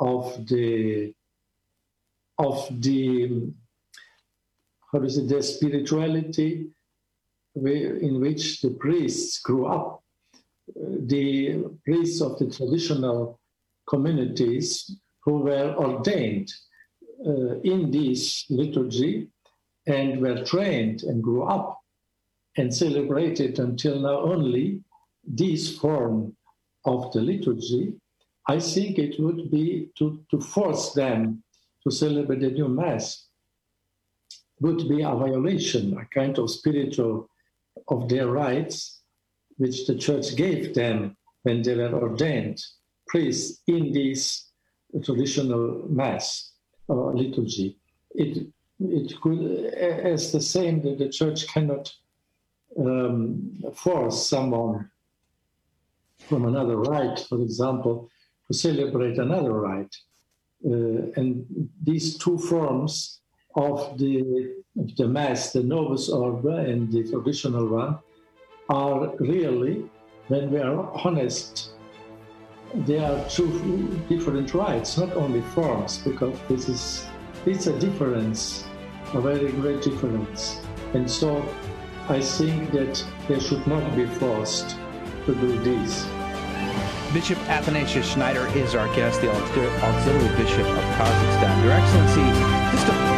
of the of the how is it the spirituality in which the priests grew up. The priests of the traditional communities who were ordained uh, in this liturgy and were trained and grew up and celebrated until now only this form of the liturgy, I think it would be to, to force them to celebrate the new Mass would be a violation, a kind of spiritual of their rights, which the church gave them when they were ordained priests in this traditional Mass or liturgy. It, it could, as the same that the church cannot um, force someone from another rite, for example, to celebrate another rite. Uh, and these two forms of the, of the Mass, the Novus Ordo and the traditional one, are really, when we are honest, they are two different rites, not only forms, because this is it's a difference, a very great difference. And so I think that they should not be forced to do this. Bishop Athanasius Schneider is our guest, the auxiliary bishop of Kazakhstan. Your Excellency, just a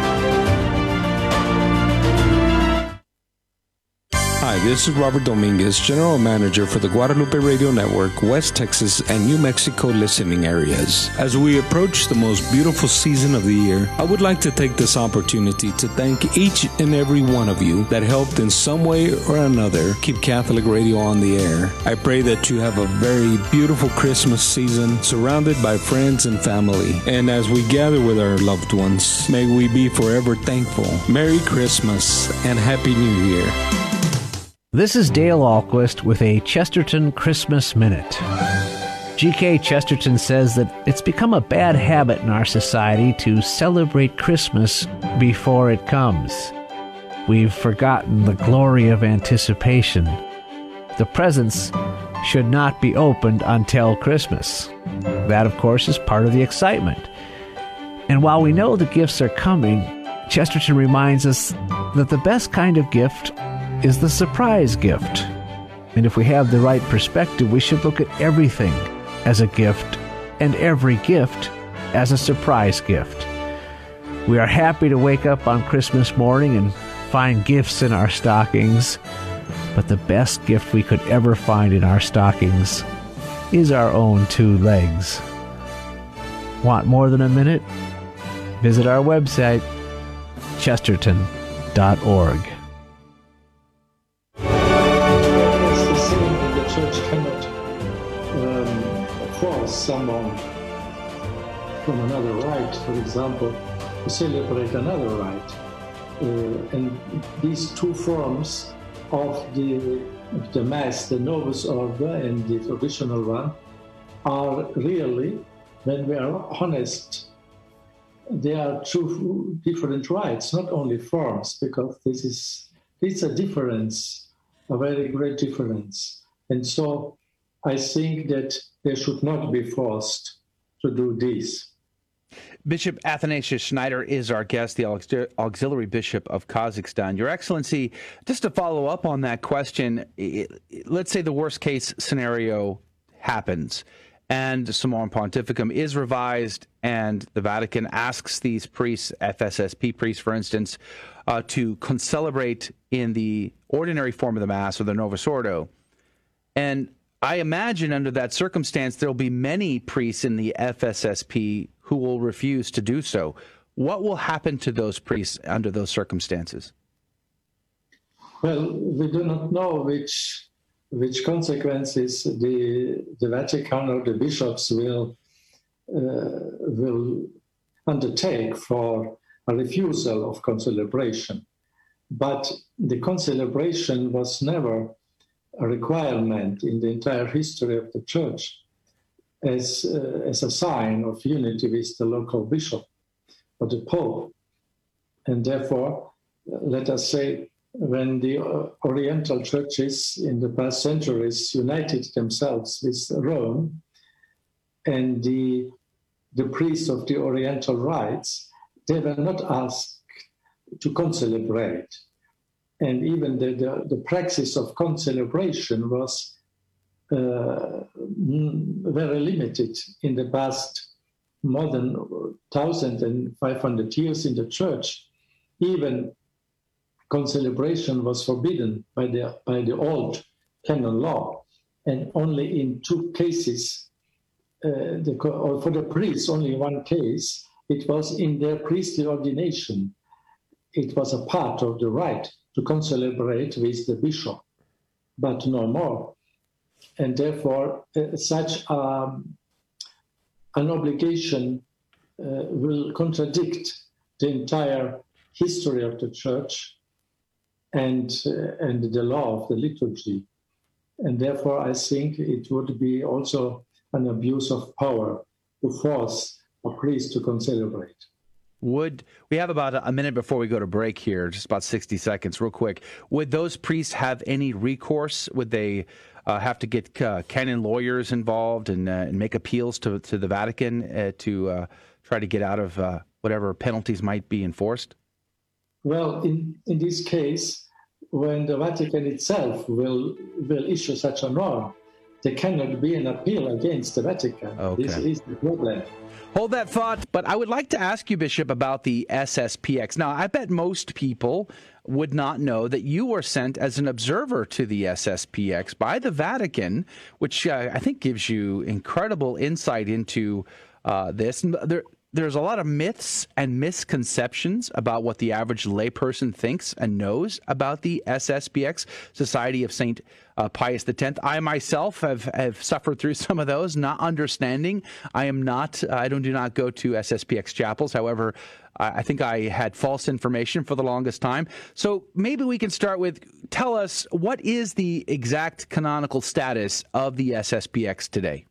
Hi, this is Robert Dominguez, General Manager for the Guadalupe Radio Network, West Texas and New Mexico listening areas. As we approach the most beautiful season of the year, I would like to take this opportunity to thank each and every one of you that helped in some way or another keep Catholic Radio on the air. I pray that you have a very beautiful Christmas season surrounded by friends and family. And as we gather with our loved ones, may we be forever thankful. Merry Christmas and Happy New Year. This is Dale Ahlquist with a Chesterton Christmas Minute. G.K. Chesterton says that it's become a bad habit in our society to celebrate Christmas before it comes. We've forgotten the glory of anticipation. The presents should not be opened until Christmas. That, of course, is part of the excitement. And while we know the gifts are coming, Chesterton reminds us that the best kind of gift is the surprise gift. And if we have the right perspective, we should look at everything as a gift and every gift as a surprise gift. We are happy to wake up on Christmas morning and find gifts in our stockings, but the best gift we could ever find in our stockings is our own two legs. Want more than a minute? Visit our website, chesterton.org. someone from another rite, for example, to celebrate another rite. Uh, and these two forms of the, of the Mass, the Novus Ordo and the traditional one, are really, when we are honest, they are two different rites, not only forms, because this is it's a difference, a very great difference. And so I think that they should not be forced to do this. Bishop Athanasius Schneider is our guest, the auxiliary bishop of Kazakhstan. Your Excellency, just to follow up on that question, let's say the worst case scenario happens and Summorum Pontificum is revised, and the Vatican asks these priests, FSSP priests, for instance, uh, to concelebrate in the ordinary form of the Mass or the Novus Ordo. And I imagine under that circumstance, there will be many priests in the FSSP who will refuse to do so. What will happen to those priests under those circumstances? Well, we do not know which which consequences the the Vatican or the bishops will uh, will undertake for a refusal of concelebration. But the concelebration was never requirement in the entire history of the church as, uh, as a sign of unity with the local bishop or the pope. And therefore, let us say, when the uh, Oriental churches in the past centuries united themselves with Rome and the, the priests of the Oriental rites, they were not asked to concelebrate. And even the, the, the praxis of concelebration was uh, very limited in the past more than 1,500 years in the church. Even concelebration was forbidden by the, by the old canon law. And only in two cases, uh, the, or for the priests, only one case, it was in their priestly ordination. It was a part of the rite to concelebrate with the bishop, but no more. And therefore, uh, such um, an obligation uh, will contradict the entire history of the church and, uh, and the law of the liturgy. And therefore, I think it would be also an abuse of power to force a priest to concelebrate. Would we have about a minute before we go to break here, just about 60 seconds, real quick? Would those priests have any recourse? Would they uh, have to get uh, canon lawyers involved and, uh, and, make appeals to, to the Vatican uh, to uh, try to get out of uh, whatever penalties might be enforced? Well, in, in this case, when the Vatican itself will, will issue such a norm, there cannot be an appeal against the Vatican. Okay. This is the problem. Hold that thought, but I would like to ask you, Bishop, about the SSPX. Now, I bet most people would not know that you were sent as an observer to the SSPX by the Vatican, which uh, I think gives you incredible insight into uh, this. There, there's a lot of myths and misconceptions about what the average layperson thinks and knows about the SSPX, Society of St. Uh, Pius X. I myself have, have suffered through some of those, not understanding. I am not, I don't do not go to SSPX chapels. However, I think I had false information for the longest time. So maybe we can start with tell us what is the exact canonical status of the SSPX today?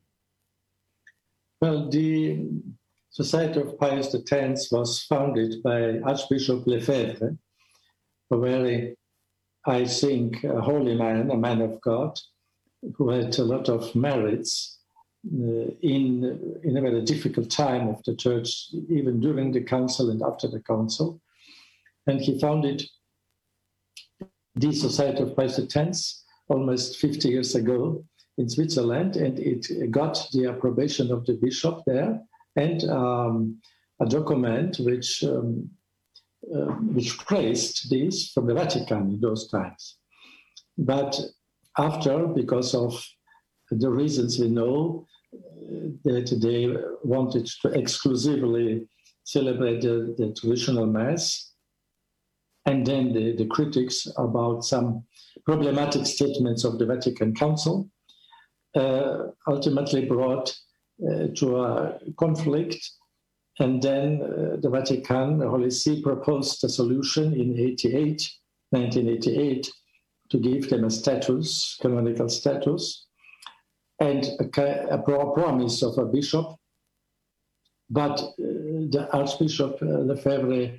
Well, the Society of Pius X was founded by Archbishop Lefebvre, a very, I think, a holy man, a man of God, who had a lot of merits uh, in, in a very difficult time of the church, even during the council and after the council. And he founded the Society of X almost 50 years ago in Switzerland, and it got the approbation of the bishop there and um, a document which um, which praised this from the Vatican in those times. But after, because of the reasons we know, uh, that they wanted to exclusively celebrate the, the traditional Mass, and then the, the, critics about some problematic statements of the Vatican Council uh, ultimately brought uh, to a conflict And then uh, the Vatican, the Holy See, proposed a solution in 88, 1988 to give them a status, canonical status, and a, a promise of a bishop. But uh, the Archbishop uh, Lefebvre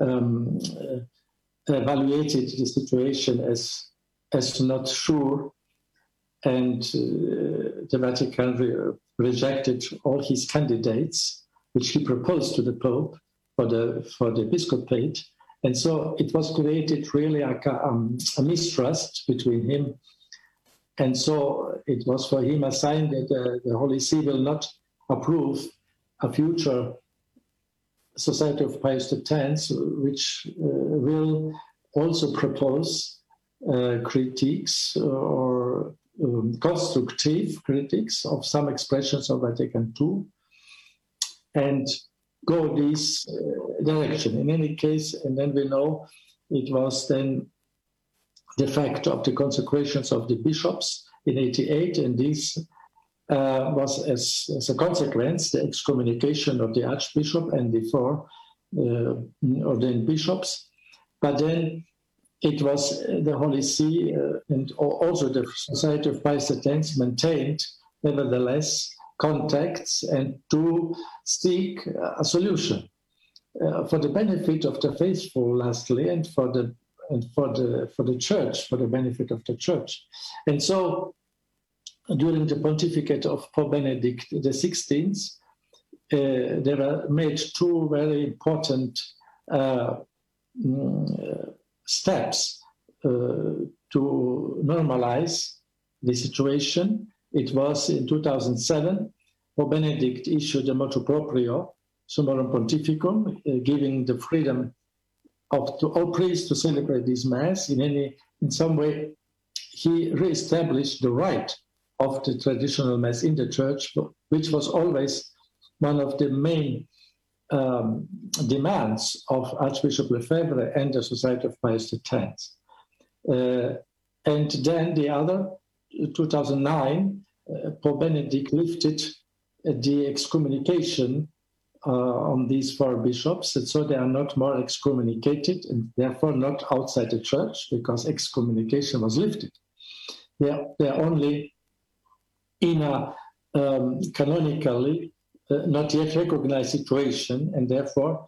um, uh, evaluated the situation as, as not sure, and uh, the Vatican re- rejected all his candidates which he proposed to the Pope for the for the episcopate. And so it was created really a, um, a mistrust between him. And so it was for him a sign that uh, the Holy See will not approve a future Society of Pius X, which uh, will also propose uh, critiques or um, constructive critiques of some expressions of Vatican II and go this uh, direction. In any case, and then we know it was then the fact of the consecrations of the bishops in 88, and this uh, was as, as, a consequence the excommunication of the archbishop and the four uh, ordained bishops. But then it was the Holy See uh, and also the Society of Pius X maintained, nevertheless, contacts and to seek a solution uh, for the benefit of the faithful, lastly, and for the and for the for the church, for the benefit of the church. And so, during the pontificate of Pope Benedict XVI, uh, there were made two very important uh, mm, steps uh, to normalize the situation it was in 2007, Pope Benedict issued a motu proprio, Summorum Pontificum, uh, giving the freedom of to all priests to celebrate this Mass in any, in some way. He re-established the right of the traditional Mass in the Church, which was always one of the main um, demands of Archbishop Lefebvre and the Society of Pius X. Uh, and then the other 2009, uh, Pope Benedict lifted the excommunication uh, on these four bishops, and so they are not more excommunicated and therefore not outside the church because excommunication was lifted. They are, they are only in a um, canonically uh, not yet recognized situation, and therefore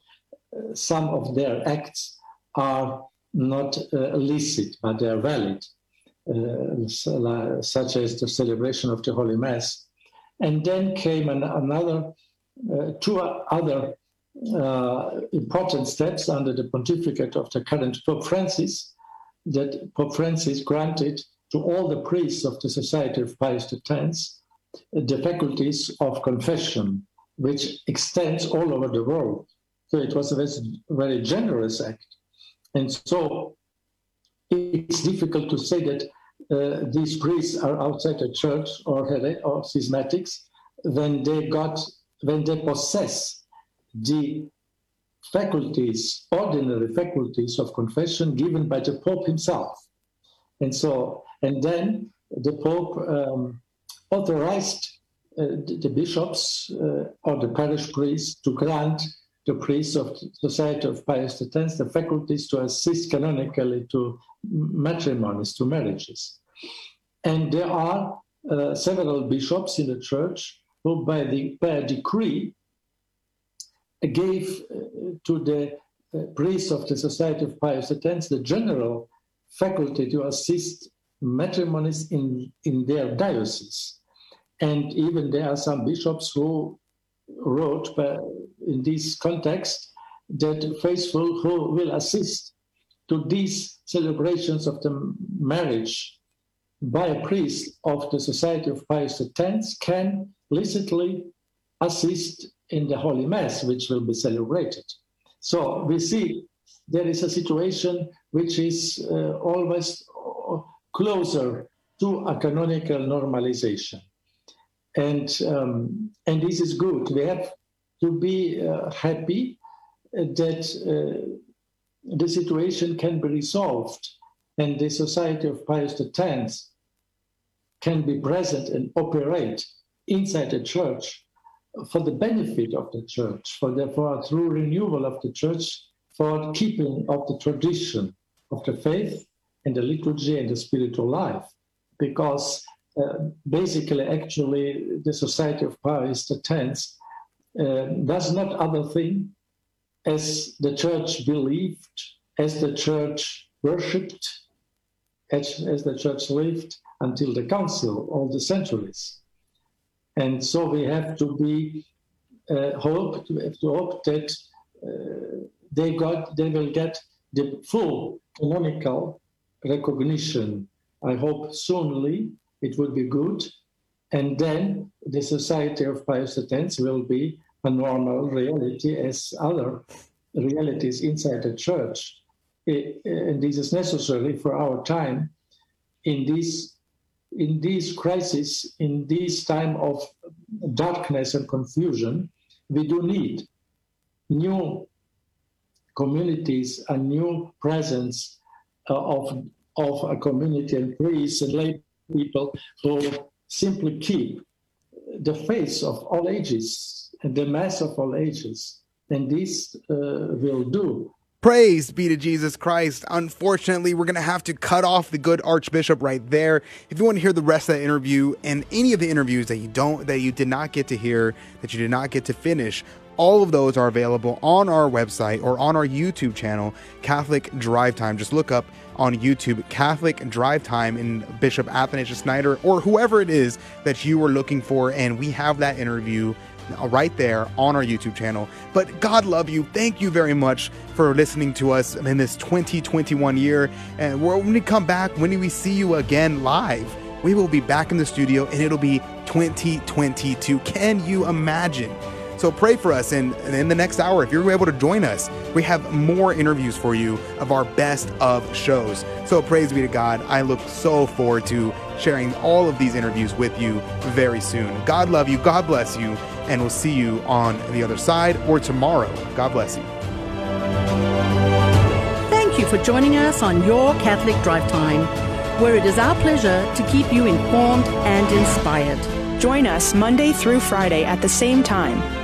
uh, some of their acts are not uh, illicit, but they are valid. Uh, such as the celebration of the Holy Mass. And then came an, another, uh, two other uh, important steps under the pontificate of the current Pope Francis, that Pope Francis granted to all the priests of the Society of Pius X the faculties of confession, which extends all over the world. So it was a very, generous act. And so it's difficult to say that these priests are outside the church or, or schismatics when they got when they possess the faculties, ordinary faculties of confession given by the Pope himself. And so, and then the Pope um, authorized uh, the, the, bishops uh, or the parish priests to grant the priests of the Society of Pius X the faculties to assist canonically to matrimonies, to marriages. And there are uh, several bishops in the church who, by, the, by a decree, gave uh, to the uh, priests of the Society of Pius X the general faculty to assist matrimonies in, in their diocese. And even there are some bishops who wrote in this context that faithful who will assist to these celebrations of the marriage by a priest of the Society of Pius X can licitly assist in the Holy Mass, which will be celebrated. So we see there is a situation which is uh, always closer to a canonical normalization. And, um, and this is good. We have to be uh, happy that uh, the situation can be resolved and the Society of Pius X can be present and operate inside the church for the benefit of the church, for the for a true renewal of the church, for keeping of the tradition of the faith and the liturgy and the spiritual life. Because basically, actually, the Society of Pius X uh, does not other thing as the church believed, as the church worshipped, as, as the church lived until the council, all the centuries. And so we have to be uh, hope, we have to hope that uh, they got, they will get the full canonical recognition. I hope soonly it will be good, and then the Society of Pius will be a normal reality as other realities inside the church. And this is necessary for our time. In this in this crisis, in this time of darkness and confusion, we do need new communities, a new presence uh, of, of a community and priests and lay people who simply keep the face of all ages and the mass of all ages. And this uh, will do Praise be to Jesus Christ. Unfortunately, we're going to have to cut off the good archbishop right there. If you want to hear the rest of that interview and any of the interviews that you don't that you did not get to hear, that you did not get to finish, all of those are available on our website or on our YouTube channel, Catholic Drive Time. Just look up on YouTube Catholic Drive Time in Bishop Athanasius Schneider or whoever it is that you are looking for and we have that interview right there on our YouTube channel. But God love you. Thank you very much for listening to us in this 2021 year. And when we come back, when do we see you again live, we will be back in the studio and it'll be 2022. Can you imagine? So pray for us. And in the next hour, if you're able to join us, we have more interviews for you of our best of shows. So praise be to God. I look so forward to sharing all of these interviews with you very soon. God love you. God bless you and we'll see you on the other side or tomorrow. God bless you. Thank you for joining us on Your Catholic Drive Time, where it is our pleasure to keep you informed and inspired. Join us Monday through Friday at the same time,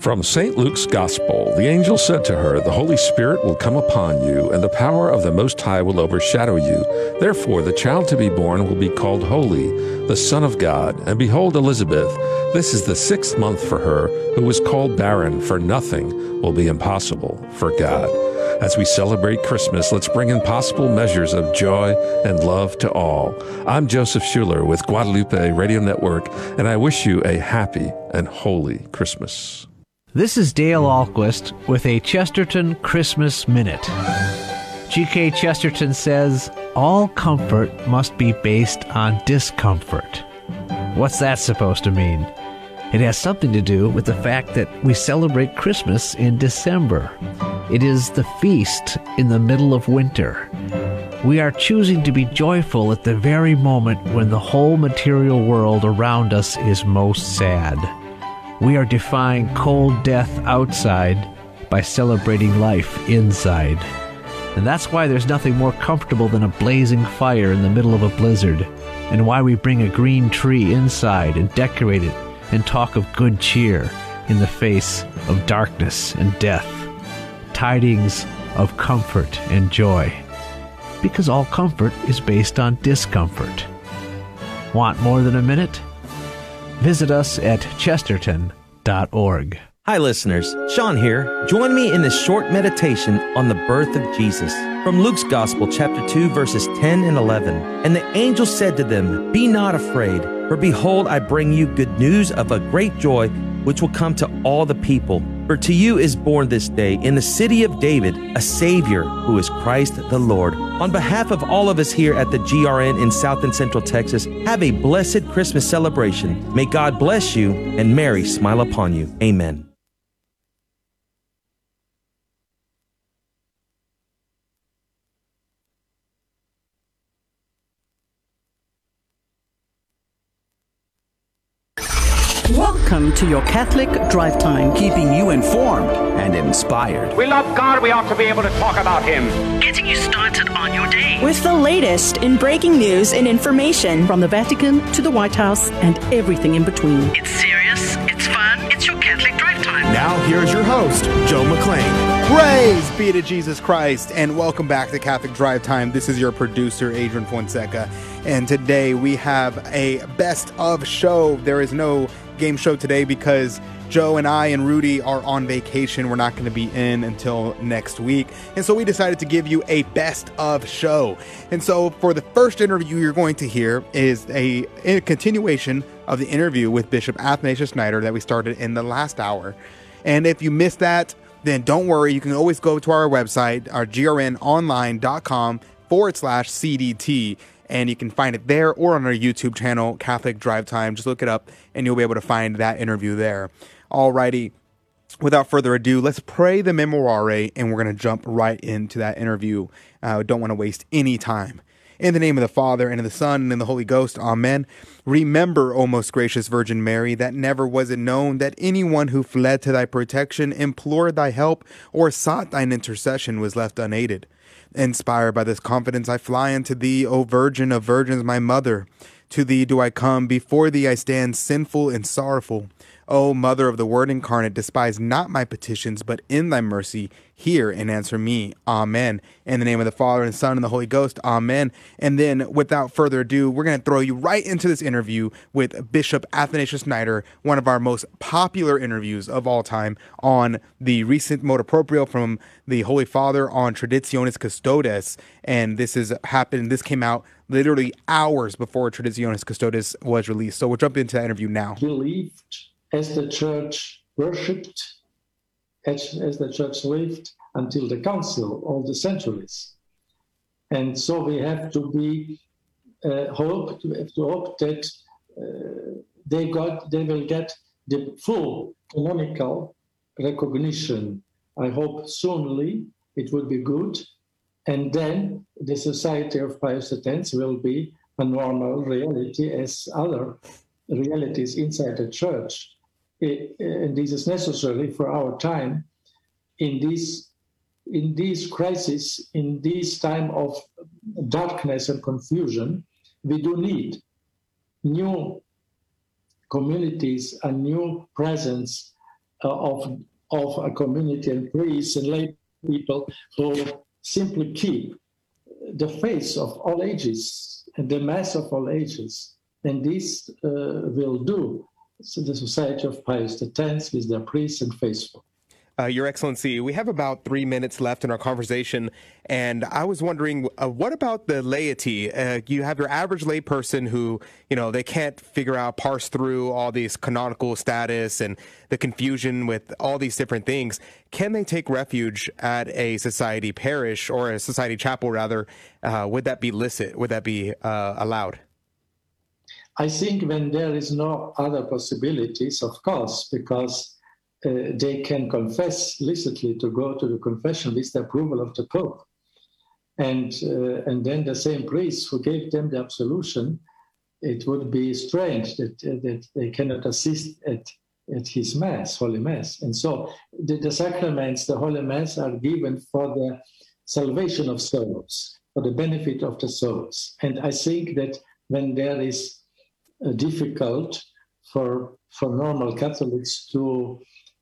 From St. Luke's Gospel, the angel said to her, The Holy Spirit will come upon you, and the power of the Most High will overshadow you. Therefore, the child to be born will be called Holy, the Son of God. And behold, Elizabeth, this is the sixth month for her, who was called barren, for nothing will be impossible for God. As we celebrate Christmas, let's bring impossible measures of joy and love to all. I'm Joseph Schuler with Guadalupe Radio Network, and I wish you a happy and holy Christmas. This is Dale Ahlquist with a Chesterton Christmas Minute. G.K. Chesterton says, All comfort must be based on discomfort. What's that supposed to mean? It has something to do with the fact that we celebrate Christmas in December. It is the feast in the middle of winter. We are choosing to be joyful at the very moment when the whole material world around us is most sad. We are defying cold death outside by celebrating life inside. And that's why there's nothing more comfortable than a blazing fire in the middle of a blizzard, and why we bring a green tree inside and decorate it and talk of good cheer in the face of darkness and death. Tidings of comfort and joy. Because all comfort is based on discomfort. Want more than a minute? Visit us at chesterton.org. Hi, listeners. Sean here. Join me in this short meditation on the birth of Jesus from Luke's Gospel, chapter 2, verses 10 and 11. And the angel said to them, Be not afraid, for behold, I bring you good news of a great joy, which will come to all the people. For to you is born this day in the city of David a Savior who is Christ the Lord. On behalf of all of us here at the GRN in South and Central Texas, have a blessed Christmas celebration. May God bless you and Mary smile upon you. Amen. Welcome to your Catholic Drive Time, keeping you informed and inspired. We love God, we ought to be able to talk about Him. Getting you started on your day. With the latest in breaking news and information from the Vatican to the White House and everything in between. It's serious, it's fun, it's your Catholic Drive Time. Now, here's your host, Joe McClain. Praise be to Jesus Christ, and welcome back to Catholic Drive Time. This is your producer, Adrian Fonseca, and today we have a best of show. There is no game show today because Joe and I and Rudy are on vacation. We're not going to be in until next week. And so we decided to give you a best of show. And so for the first interview you're going to hear is a, a continuation of the interview with Bishop Athanasius Schneider that we started in the last hour. And if you missed that, then don't worry. You can always go to our website, our grnonline.com forward slash CDT and you can find it there or on our YouTube channel, Catholic Drive Time. Just look it up and you'll be able to find that interview there. Alrighty, without further ado, let's pray the Memorare and we're going to jump right into that interview. Uh, don't want to waste any time. In the name of the Father, and of the Son, and of the Holy Ghost, Amen. Remember, O most gracious Virgin Mary, that never was it known that anyone who fled to thy protection, implored thy help, or sought thine intercession was left unaided. Inspired by this confidence, I fly unto thee, O Virgin of Virgins, my mother. To thee do I come, before thee I stand sinful and sorrowful. O Mother of the Word incarnate, despise not my petitions, but in thy mercy hear and answer me. Amen. In the name of the Father and the Son and the Holy Ghost. Amen. And then, without further ado, we're going to throw you right into this interview with Bishop Athanasius Schneider, one of our most popular interviews of all time on the recent motu proprio from the Holy Father on Traditionis Custodes. And this has happened, this came out literally hours before Traditionis Custodes was released. So we'll jump into that interview now. Believed as the church worshipped, as, the church lived until the council, all the centuries. And so we have to be uh, hope, to to hope that uh, they got, they will get the full canonical recognition. I hope soonly it will be good, and then the Society of Pius X will be a normal reality as other realities inside the church and this is necessary for our time in this in this crisis, in this time of darkness and confusion, we do need new communities, a new presence uh, of, of a community and priests and lay people who simply keep the face of all ages and the mass of all ages. And this uh, will do the Society of Pius X with their priests and faithful. Uh, Your Excellency, we have about three minutes left in our conversation, and I was wondering, uh, what about the laity? Uh, you have your average layperson who, you know, they can't figure out, parse through all these canonical status and the confusion with all these different things. Can they take refuge at a society parish or a society chapel, rather? Uh, would that be licit? Would that be uh, allowed? I think when there is no other possibilities, of course, because uh, they can confess licitly to go to the confession with the approval of the Pope. And, uh, and then the same priest who gave them the absolution, it would be strange that, uh, that they cannot assist at, at his Mass, Holy Mass. And so the, the sacraments, the Holy Mass, are given for the salvation of souls, for the benefit of the souls. And I think that when there is difficult for for normal Catholics to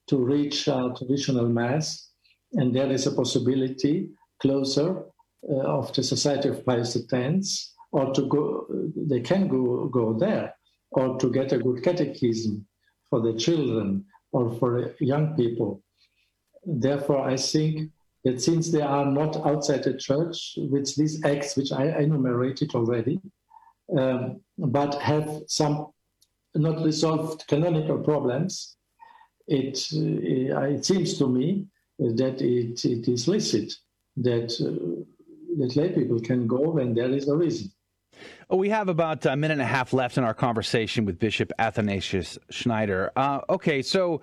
to reach traditional mass, and there is a possibility closer uh, of the Society of Pius X, or to go, they can go go there, or to get a good catechism for the children or for young people. Therefore, I think that since they are not outside the church, with these acts which I enumerated already, um, but have some not resolved canonical problems, it, it seems to me that it, it is licit that, that lay people can go when there is a reason. We have about a minute and a half left in our conversation with Bishop Athanasius Schneider. Uh, okay, so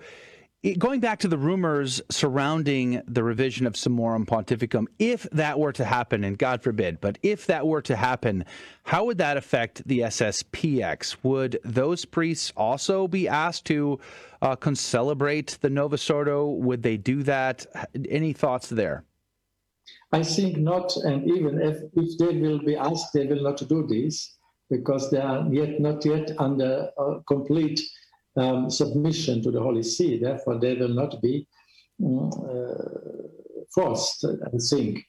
going back to the rumors surrounding the revision of Summorum Pontificum, if that were to happen, and God forbid, but if that were to happen, how would that affect the SSPX? Would those priests also be asked to uh, concelebrate the Novus Ordo? Would they do that? Any thoughts there? I think not, and even if, if they will be asked, they will not do this because they are yet not yet under uh, complete um, submission to the Holy See. Therefore, they will not be um, uh, forced, I think.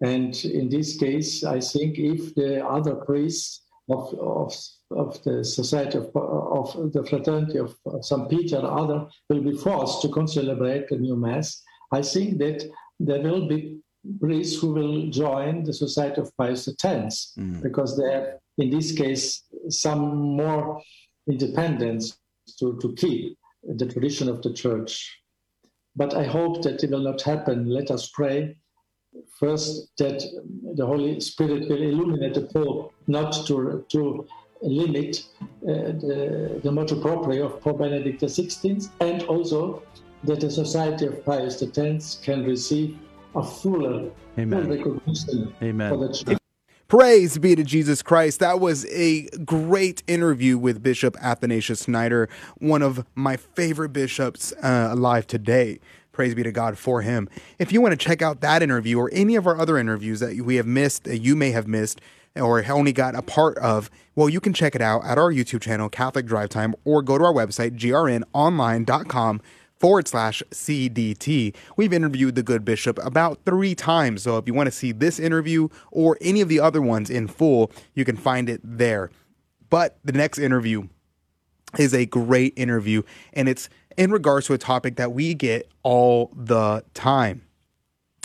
And in this case, I think if the other priests of, of, of the Society of, of the Fraternity of St. Peter or other will be forced to concelebrate the new Mass, I think that there will be priests who will join the Society of Pius X mm. because they have, in this case, some more independence to, to keep the tradition of the church. But I hope that it will not happen. Let us pray first that the Holy Spirit will illuminate the Pope not to, to limit uh, the, the motu proprio of Pope Benedict XVI, and also that the Society of Pius X can receive a fuller, Amen. full recognition Amen. for the church. Praise be to Jesus Christ. That was a great interview with Bishop Athanasius Schneider, one of my favorite bishops uh, alive today. Praise be to God for him. If you want to check out that interview or any of our other interviews that we have missed, that you may have missed, or only got a part of, well, you can check it out at our YouTube channel, Catholic Drive Time, or go to our website, grnonline.com forward slash CDT. We've interviewed the good bishop about three times. So if you want to see this interview or any of the other ones in full, you can find it there. But the next interview is a great interview, and it's in regards to a topic that we get all the time.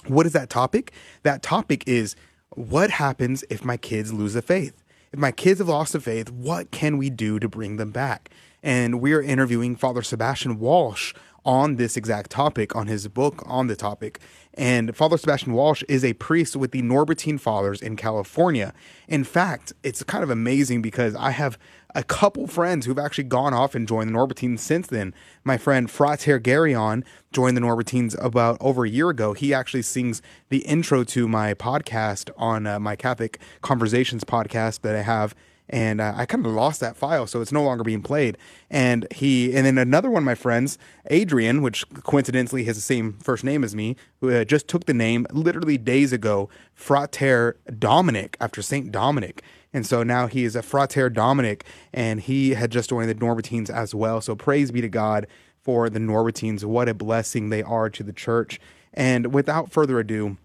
What is that topic? That topic is what happens if my kids lose the faith? If my kids have lost the faith, what can we do to bring them back? And we're interviewing Father Sebastian Walsh on this exact topic, on his book on the topic. And Father Sebastian Walsh is a priest with the Norbertine Fathers in California. In fact, it's kind of amazing because I have a couple friends who've actually gone off and joined the Norbertines since then. My friend Frater Garion joined the Norbertines about over a year ago. He actually sings the intro to my podcast on uh, my Catholic Conversations podcast that I have and uh, I kind of lost that file, so it's no longer being played. And he, and then another one of my friends, Adrian, which coincidentally has the same first name as me, who uh, just took the name literally days ago, Frater Dominic after Saint Dominic. And so now he is a Frater Dominic, and he had just joined the Norbertines as well. So praise be to God for the Norbertines. What a blessing they are to the church. And without further ado,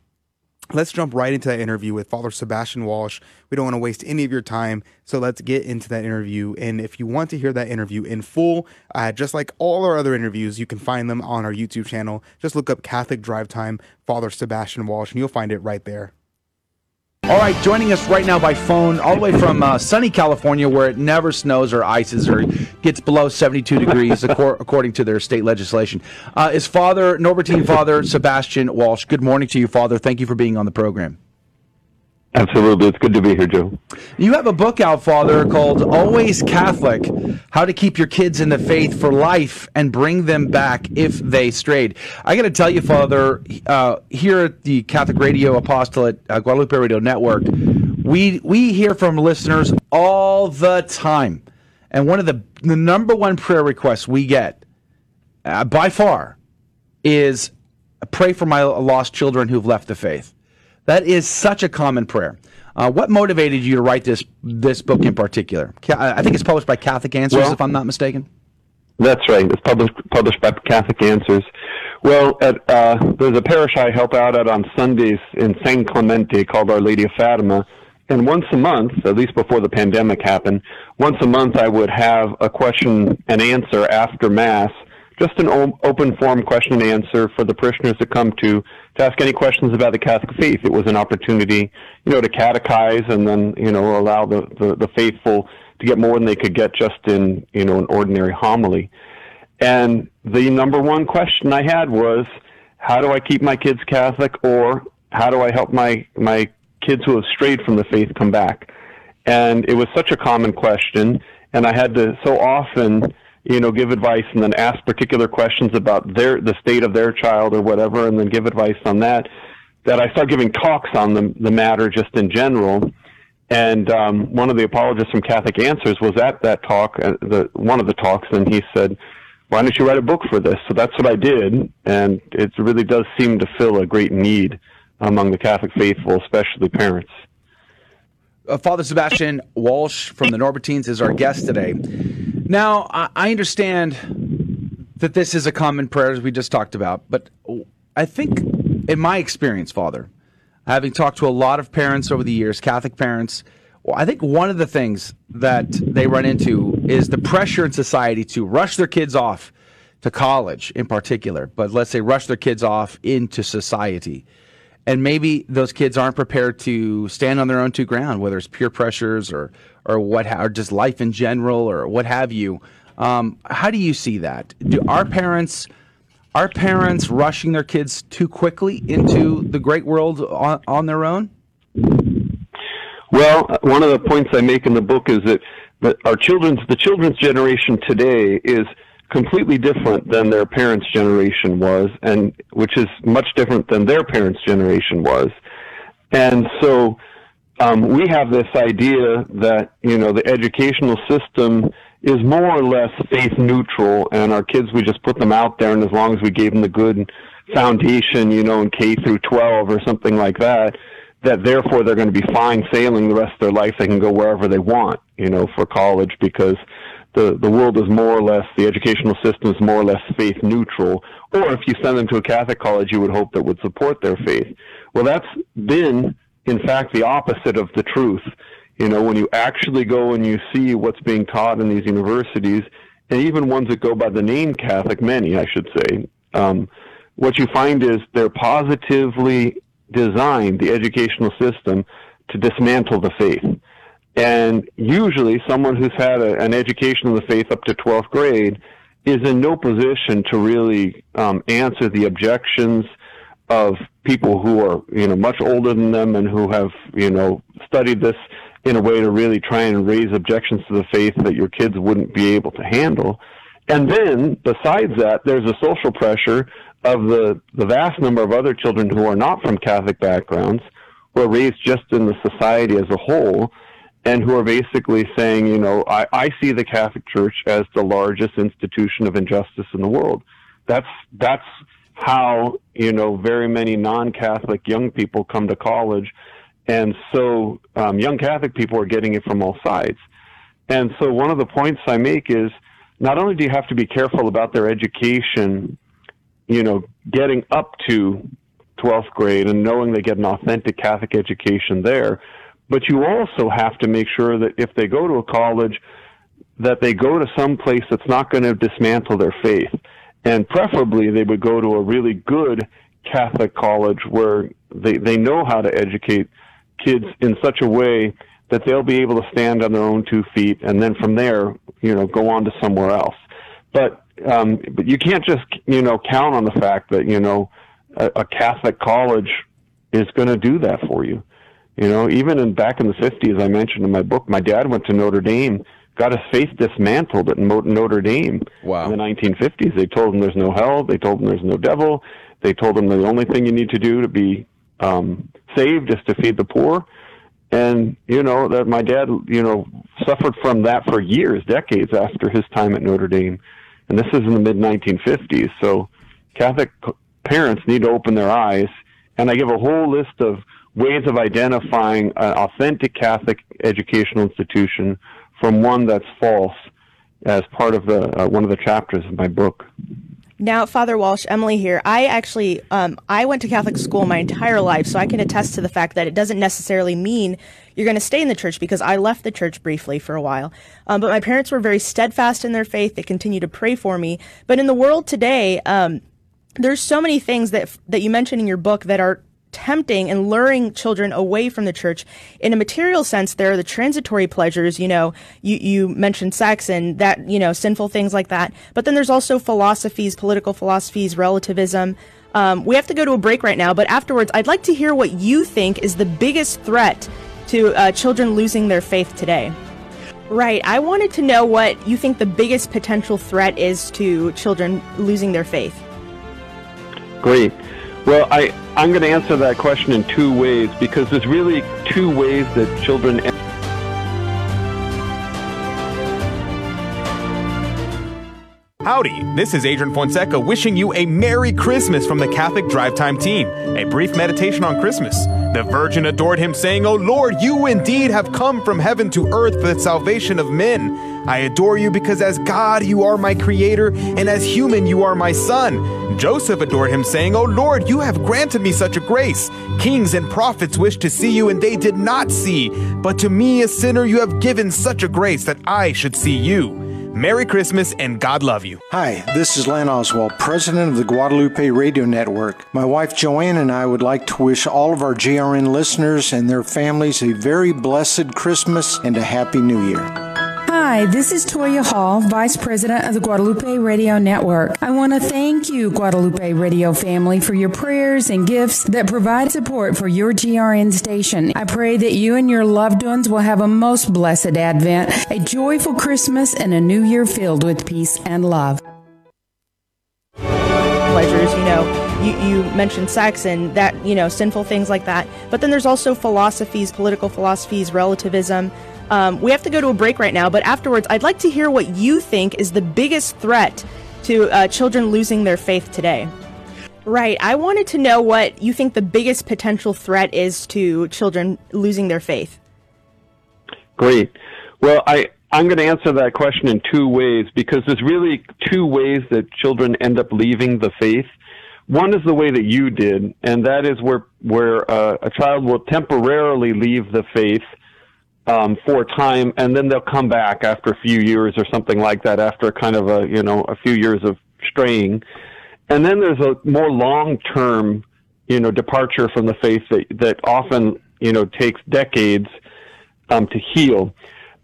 let's jump right into that interview with Father Sebastian Walsh. We don't want to waste any of your time, so let's get into that interview. And if you want to hear that interview in full, uh, just like all our other interviews, you can find them on our YouTube channel. Just look up Catholic Drive Time, Father Sebastian Walsh, and you'll find it right there. All right, joining us right now by phone, all the way from uh, sunny California, where it never snows or ices or gets below 72 degrees, according to their state legislation, uh, is Father Norbertine Father Sebastian Walsh. Good morning to you, Father. Thank you for being on the program. Absolutely. It's good to be here, Joe. You have a book out, Father, called Always Catholic How to Keep Your Kids in the Faith for Life and Bring Them Back If They Strayed. I got to tell you, Father, uh, here at the Catholic Radio Apostolate uh, Guadalupe Radio Network, we, we hear from listeners all the time. And one of the, the number one prayer requests we get uh, by far is pray for my lost children who've left the faith. That is such a common prayer. Uh, what motivated you to write this this book in particular? I think it's published by Catholic Answers, well, if I'm not mistaken. That's right. It's published published by Catholic Answers. Well, at, uh, there's a parish I help out at on Sundays in San Clemente called Our Lady of Fatima, and once a month, at least before the pandemic happened, once a month I would have a question and answer after Mass just an open form question and answer for the parishioners to come to to ask any questions about the Catholic faith. It was an opportunity, you know, to catechize and then, you know, allow the, the, the faithful to get more than they could get just in, you know, an ordinary homily. And the number one question I had was, how do I keep my kids Catholic, or how do I help my my kids who have strayed from the faith come back? And it was such a common question, and I had to so often, you know, give advice and then ask particular questions about their the state of their child or whatever, and then give advice on that. That I start giving talks on the the matter just in general. And um, one of the apologists from Catholic Answers was at that talk, uh, the one of the talks, and he said, "Why don't you write a book for this?" So that's what I did, and it really does seem to fill a great need among the Catholic faithful, especially parents. Uh, Father Sebastian Walsh from the Norbertines is our guest today. Now, I, understand that this is a common prayer, as we just talked about, but I think, in my experience, Father, having talked to a lot of parents over the years, Catholic parents, well, I think one of the things that they run into is the pressure in society to rush their kids off to college in particular, but let's say rush their kids off into society. And maybe those kids aren't prepared to stand on their own two ground, whether it's peer pressures or or what or just life in general or what have you. Um, how do you see that? Do our parents are parents rushing their kids too quickly into the great world on, on their own? Well, one of the points I make in the book is that, that our children's the children's generation today is completely different than their parents' generation was, and which is much different than their parents' generation was. And so um, we have this idea that you know the educational system is more or less faith neutral, and our kids we just put them out there, and as long as we gave them the good foundation, you know, in K through 12 or something like that, that therefore they're going to be fine sailing the rest of their life. They can go wherever they want, you know, for college because the, the world is more or less, the educational system is more or less faith neutral. Or if you send them to a Catholic college, you would hope that would support their faith. Well, that's been, in fact, the opposite of the truth. You know, when you actually go and you see what's being taught in these universities, and even ones that go by the name Catholic, many, I should say, um, what you find is they're positively designed, the educational system, to dismantle the faith. And usually, someone who's had a, an education in the faith up to 12th grade is in no position to really um, answer the objections of people who are, you know, much older than them and who have, you know, studied this in a way to really try and raise objections to the faith that your kids wouldn't be able to handle. And then, besides that, there's a social pressure of the, the vast number of other children who are not from Catholic backgrounds, who are raised just in the society as a whole, and who are basically saying, you know, I, I see the Catholic Church as the largest institution of injustice in the world. That's that's how you know very many non-Catholic young people come to college, and so um, young Catholic people are getting it from all sides. And so one of the points I make is not only do you have to be careful about their education, you know, getting up to 12th grade and knowing they get an authentic Catholic education there, but you also have to make sure that if they go to a college, that they go to some place that's not going to dismantle their faith. And preferably, they would go to a really good Catholic college where they, they know how to educate kids in such a way that they'll be able to stand on their own two feet and then from there, you know, go on to somewhere else. But, um, but you can't just, you know, count on the fact that, you know, a, a Catholic college is going to do that for you. You know, even in back in the 50s, I mentioned in my book, my dad went to Notre Dame, got his faith dismantled at Notre Dame wow. in the 1950s. They told him there's no hell. They told him there's no devil. They told him the only thing you need to do to be um, saved is to feed the poor. And you know that my dad, you know, suffered from that for years, decades after his time at Notre Dame. And this is in the mid 1950s. So Catholic parents need to open their eyes. And I give a whole list of ways of identifying an authentic Catholic educational institution from one that's false as part of the uh, one of the chapters of my book. Now, Father Walsh, Emily here. I actually, um, I went to Catholic school my entire life, so I can attest to the fact that it doesn't necessarily mean you're going to stay in the church because I left the church briefly for a while. Um, but my parents were very steadfast in their faith. They continue to pray for me. But in the world today, um, there's so many things that that you mention in your book that are tempting and luring children away from the church. In a material sense, there are the transitory pleasures, you know, you, you mentioned sex and that, you know, sinful things like that. But then there's also philosophies, political philosophies, relativism. Um, we have to go to a break right now, but afterwards, I'd like to hear what you think is the biggest threat to uh, children losing their faith today. Right. I wanted to know what you think the biggest potential threat is to children losing their faith. Great. Well, I, I'm going to answer that question in two ways because there's really two ways that children. Howdy, this is Adrian Fonseca wishing you a Merry Christmas from the Catholic Drive Time team. A brief meditation on Christmas. The Virgin adored him, saying, O Lord, you indeed have come from heaven to earth for the salvation of men. I adore you because as God you are my creator, and as human you are my son. Joseph adored him, saying, O Lord, you have granted me such a grace. Kings and prophets wished to see you, and they did not see. But to me, a sinner, you have given such a grace that I should see you. Merry Christmas and God love you. Hi, this is Len Oswald, president of the Guadalupe Radio Network. My wife Joanne and I would like to wish all of our GRN listeners and their families a very blessed Christmas and a Happy New Year. Hi, this is Toya Hall, Vice President of the Guadalupe Radio Network. I want to thank you, Guadalupe Radio family, for your prayers and gifts that provide support for your GRN station. I pray that you and your loved ones will have a most blessed Advent, a joyful Christmas, and a new year filled with peace and love. Pleasures, you know, you, you mentioned sex and that, you know, sinful things like that. But then there's also philosophies, political philosophies, relativism. Um, we have to go to a break right now, but afterwards, I'd like to hear what you think is the biggest threat to uh, children losing their faith today. Right. I wanted to know what you think the biggest potential threat is to children losing their faith. Great. Well, I, I'm going to answer that question in two ways because there's really two ways that children end up leaving the faith. One is the way that you did, and that is where where uh, a child will temporarily leave the faith um, for a time, and then they'll come back after a few years or something like that. After kind of a you know a few years of straying, and then there's a more long term you know departure from the faith that that often you know takes decades um, to heal.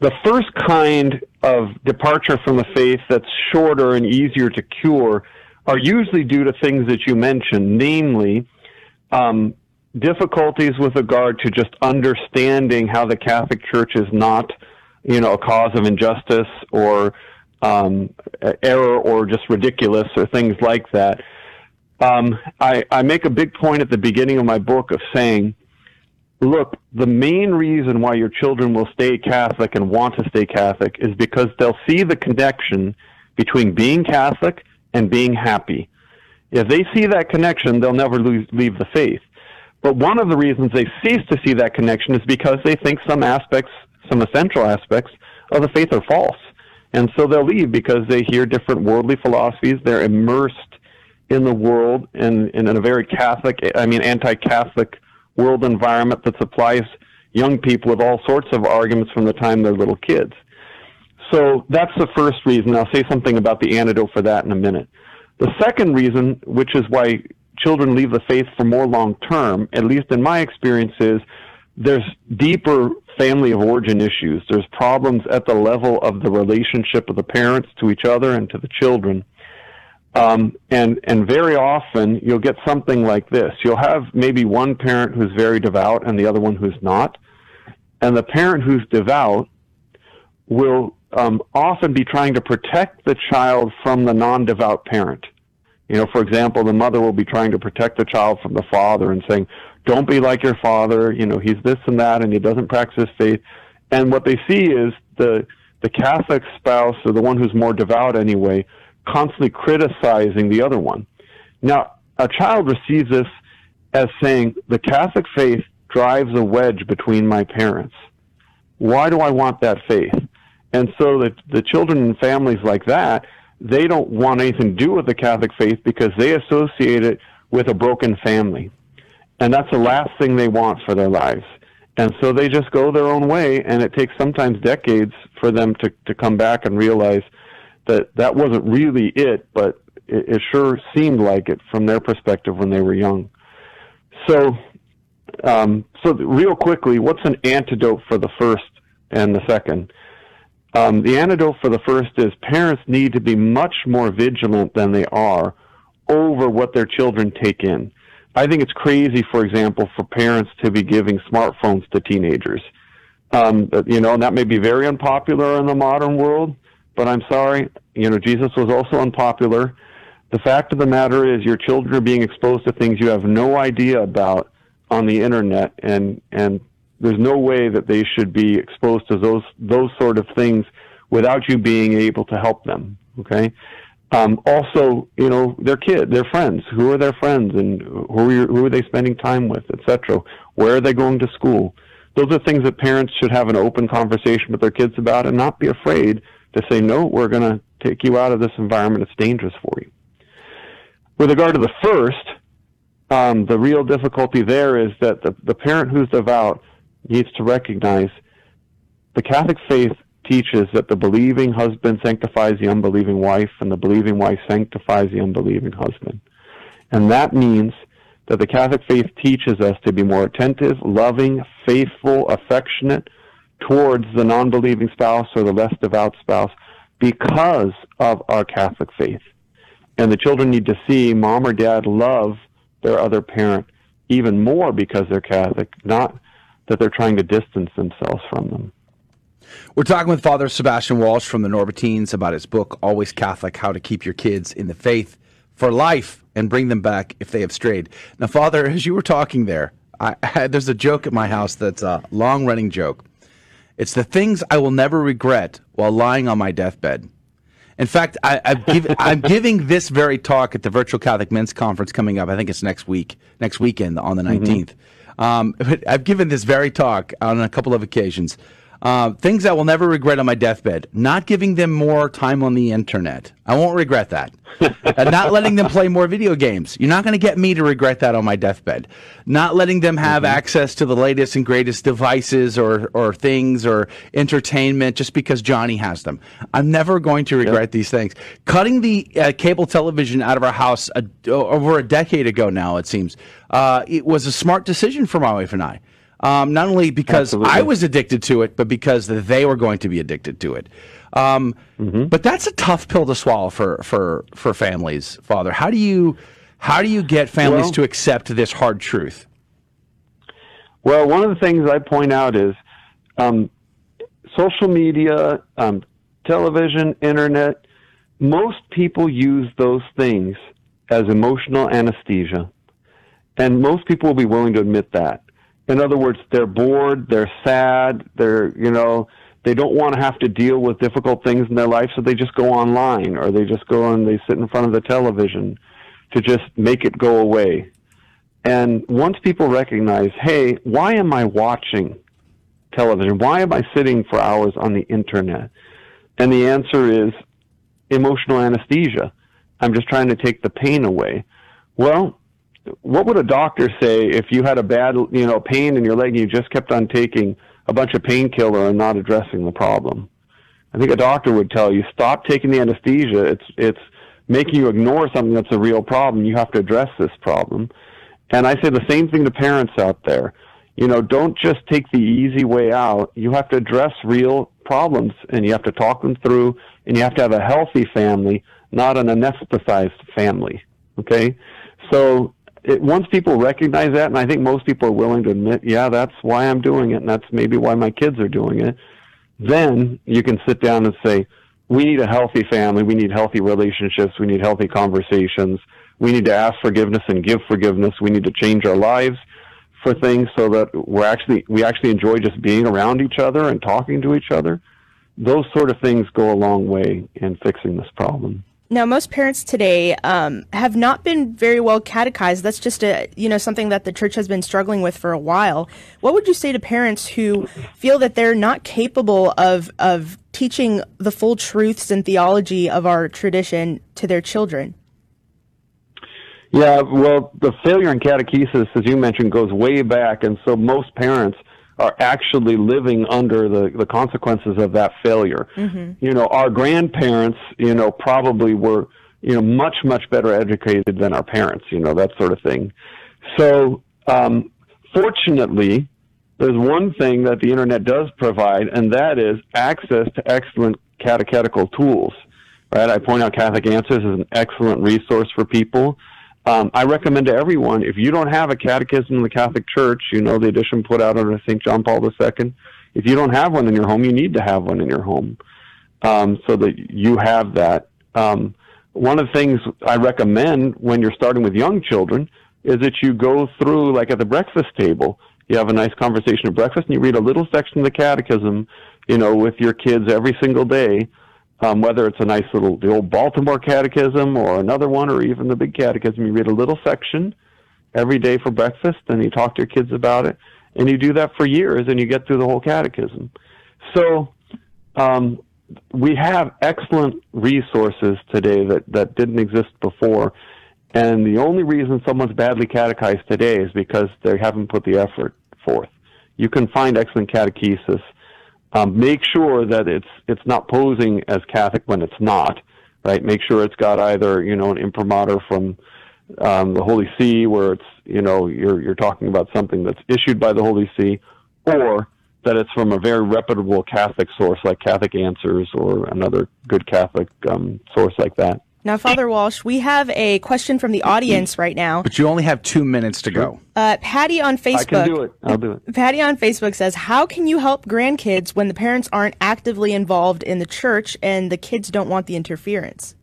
The first kind of departure from the faith that's shorter and easier to cure are usually due to things that you mentioned, namely um, difficulties with regard to just understanding how the Catholic Church is not, you know, a cause of injustice or um, error or just ridiculous or things like that. Um, I, I make a big point at the beginning of my book of saying, look, the main reason why your children will stay Catholic and want to stay Catholic is because they'll see the connection between being Catholic and being happy. If they see that connection, they'll never lose, leave the faith. But one of the reasons they cease to see that connection is because they think some aspects, some essential aspects of the faith are false. And so they'll leave because they hear different worldly philosophies. They're immersed in the world and, in a very Catholic, I mean, anti Catholic world environment that supplies young people with all sorts of arguments from the time they're little kids. So that's the first reason. I'll say something about the antidote for that in a minute. The second reason, which is why children leave the faith for more long term, at least in my experiences, there's deeper family of origin issues. There's problems at the level of the relationship of the parents to each other and to the children. Um, and and very often you'll get something like this. You'll have maybe one parent who's very devout and the other one who's not. And the parent who's devout will um, often be trying to protect the child from the non-devout parent. You know, for example, the mother will be trying to protect the child from the father and saying, don't be like your father, you know, he's this and that and he doesn't practice faith. And what they see is the, the Catholic spouse or the one who's more devout anyway, constantly criticizing the other one. Now, a child receives this as saying, the Catholic faith drives a wedge between my parents. Why do I want that faith? And so the, the children and families like that they don't want anything to do with the Catholic faith because they associate it with a broken family. And that's the last thing they want for their lives. And so they just go their own way, and it takes sometimes decades for them to, to come back and realize that that wasn't really it, but it, it sure seemed like it from their perspective when they were young. So Um, so, real quickly, what's an antidote for the first and the second? Um, the antidote for the first is parents need to be much more vigilant than they are over what their children take in. I think it's crazy, for example, for parents to be giving smartphones to teenagers. Um, you know, and that may be very unpopular in the modern world, but I'm sorry, you know, Jesus was also unpopular. The fact of the matter is your children are being exposed to things you have no idea about on the internet and, and there's no way that they should be exposed to those, those sort of things without you being able to help them. Okay. Um, also, you know, their kid, their friends. Who are their friends, and who are, who are they spending time with, etc. Where are they going to school? Those are things that parents should have an open conversation with their kids about, and not be afraid to say, "No, we're going to take you out of this environment. It's dangerous for you." With regard to the first, um, the real difficulty there is that the, the parent who's devout needs to recognize the Catholic faith teaches that the believing husband sanctifies the unbelieving wife, and the believing wife sanctifies the unbelieving husband. And that means that the Catholic faith teaches us to be more attentive, loving, faithful, affectionate towards the non believing spouse or the less devout spouse because of our Catholic faith. And the children need to see mom or dad love their other parent even more because they're Catholic, not that they're trying to distance themselves from them. We're talking with Father Sebastian Walsh from the Norbertines about his book, Always Catholic How to Keep Your Kids in the Faith for Life and Bring Them Back If They Have Strayed. Now, Father, as you were talking there, I, I, there's a joke at my house that's a long running joke. It's the things I will never regret while lying on my deathbed. In fact, I, am giving this very talk at the Virtual Catholic Men's Conference coming up. I think it's next week, next weekend on the 19th. Mm-hmm. Um, I've given this very talk on a couple of occasions uh, things I will never regret on my deathbed: not giving them more time on the internet. I won't regret that. and not letting them play more video games. You're not going to get me to regret that on my deathbed. Not letting them have mm-hmm. access to the latest and greatest devices or or things or entertainment just because Johnny has them. I'm never going to regret yep. these things. Cutting the uh, cable television out of our house a, over a decade ago now, it seems, uh, it was a smart decision for my wife and I. Um, not only because Absolutely. I was addicted to it, but because they were going to be addicted to it. Um, mm-hmm. But that's a tough pill to swallow for, for, for families, Father. How do you how do you get families well, to accept this hard truth? Well, one of the things I point out is um, social media, um, television, internet. Most people use those things as emotional anesthesia, and most people will be willing to admit that. In other words, they're bored, they're sad, they're, you know, they don't want to have to deal with difficult things in their life, so they just go online or they just go and they sit in front of the television to just make it go away. And once people recognize, hey, why am I watching television? Why am I sitting for hours on the internet? And the answer is emotional anesthesia. I'm just trying to take the pain away. Well, what would a doctor say if you had a bad, you know, pain in your leg and you just kept on taking a bunch of painkiller and not addressing the problem? I think a doctor would tell you stop taking the anesthesia. It's it's making you ignore something that's a real problem. You have to address this problem. And I say the same thing to parents out there. You know, don't just take the easy way out. You have to address real problems and you have to talk them through and you have to have a healthy family, not an anesthetized family. Okay? So it, once people recognize that, and I think most people are willing to admit, yeah, that's why I'm doing it, and that's maybe why my kids are doing it, then you can sit down and say, we need a healthy family, we need healthy relationships, we need healthy conversations, we need to ask forgiveness and give forgiveness, we need to change our lives for things so that we're actually we actually enjoy just being around each other and talking to each other. Those sort of things go a long way in fixing this problem. Now, most parents today um, have not been very well catechized. That's just a you know something that the church has been struggling with for a while. What would you say to parents who feel that they're not capable of of teaching the full truths and theology of our tradition to their children? Yeah, well, the failure in catechesis, as you mentioned, goes way back, and so most parents are actually living under the, the consequences of that failure. Mm-hmm. You know, our grandparents, you know, probably were, you know, much, much better educated than our parents, you know, that sort of thing. So, um, Fortunately, there's one thing that the internet does provide, and that is access to excellent catechetical tools. Right? I point out Catholic Answers is an excellent resource for people. Um, I recommend to everyone if you don't have a catechism in the Catholic Church, you know the edition put out under St. John Paul II. If you don't have one in your home, you need to have one in your home um, so that you have that. Um, one of the things I recommend when you're starting with young children is that you go through, like at the breakfast table, you have a nice conversation at breakfast and you read a little section of the catechism, you know, with your kids every single day. Um, whether it's a nice little, the old Baltimore catechism or another one or even the big catechism, you read a little section every day for breakfast and you talk to your kids about it. And you do that for years and you get through the whole catechism. So, um, we have excellent resources today that, that didn't exist before. And the only reason someone's badly catechized today is because they haven't put the effort forth. You can find excellent catechesis. Um, make sure that it's it's not posing as Catholic when it's not. Right. Make sure it's got either you know an imprimatur from um, the Holy See, where it's you know you're you're talking about something that's issued by the Holy See, or that it's from a very reputable Catholic source like Catholic Answers or another good Catholic um, source like that. Now, Father Walsh, we have a question from the audience right now. But you only have two minutes to go. Uh, Patty on Facebook. I can do it. I'll do it. Patty on Facebook says, "How can you help grandkids when the parents aren't actively involved in the church and the kids don't want the interference?"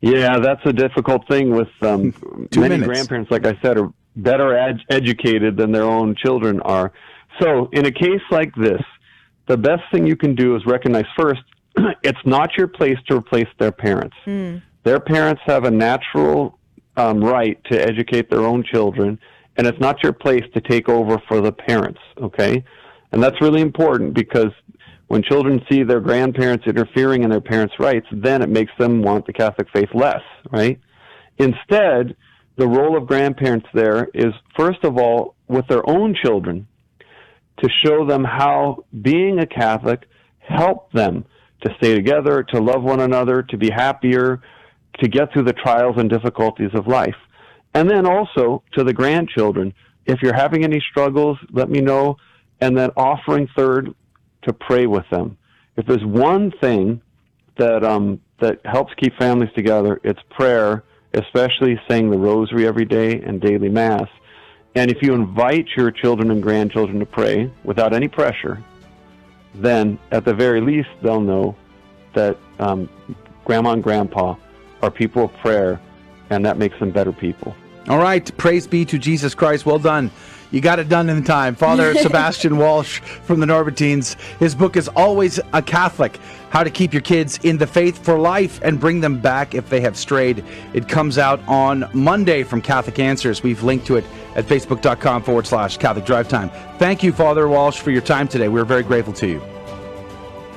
Yeah, that's a difficult thing with um, many minutes. grandparents. Like I said, are better ed- educated than their own children are. So, in a case like this, the best thing you can do is recognize first it's not your place to replace their parents. Mm. Their parents have a natural um, right to educate their own children, and it's not your place to take over for the parents, okay? And that's really important because when children see their grandparents interfering in their parents' rights, then it makes them want the Catholic faith less, right? Instead, the role of grandparents there is, first of all, with their own children, to show them how being a Catholic helped them to stay together, to love one another, to be happier, to get through the trials and difficulties of life. And then also to the grandchildren, if you're having any struggles, let me know. And then offering third to pray with them. If there's one thing that um, that helps keep families together, it's prayer, especially saying the rosary every day and daily mass. And if you invite your children and grandchildren to pray without any pressure, then at the very least they'll know that um, grandma and grandpa are people of prayer, and that makes them better people. All right. Praise be to Jesus Christ. Well done. You got it done in time. Father Sebastian Walsh from the Norbertines. His book is Always a Catholic How to Keep Your Kids in the Faith for Life and Bring Them Back if They Have Strayed. It comes out on Monday from Catholic Answers. We've linked to it at facebook.com forward slash Catholic Drive Time. Thank you, Father Walsh, for your time today. We're very grateful to you.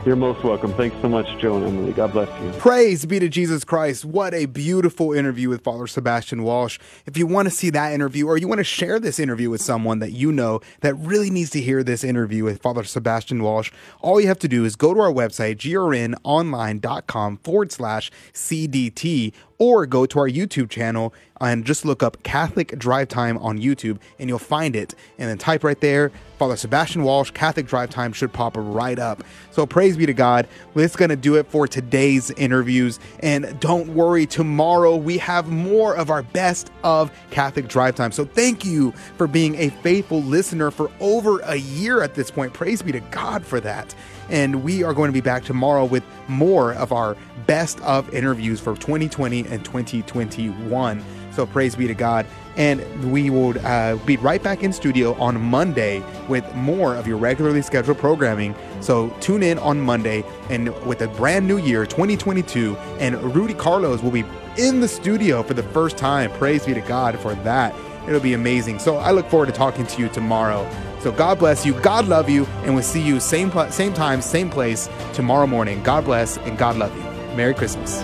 You're most welcome. Thanks so much, Joe and Emily. God bless you. Praise be to Jesus Christ. What a beautiful interview with Father Sebastian Walsh. If you want to see that interview or you want to share this interview with someone that you know that really needs to hear this interview with Father Sebastian Walsh, all you have to do is go to our website, grnonline.com forward slash CDT, or go to our YouTube channel and just look up Catholic Drive Time on YouTube and you'll find it. And then type right there, Father Sebastian Walsh, Catholic Drive Time should pop right up. So praise be to God. That's going to do it for today's interviews. And don't worry, tomorrow we have more of our best of Catholic Drive Time. So thank you for being a faithful listener for over a year at this point. Praise be to God for that. And we are going to be back tomorrow with more of our best of interviews for 2020 and 2021. So praise be to God. And we will uh, be right back in studio on Monday with more of your regularly scheduled programming. So tune in on Monday and with a brand new year, 2022. And Rudy Carlos will be in the studio for the first time. Praise be to God for that. It'll be amazing. So I look forward to talking to you tomorrow. So God bless you. God love you. And we'll see you same, pl- same time, same place tomorrow morning. God bless and God love you. Merry Christmas.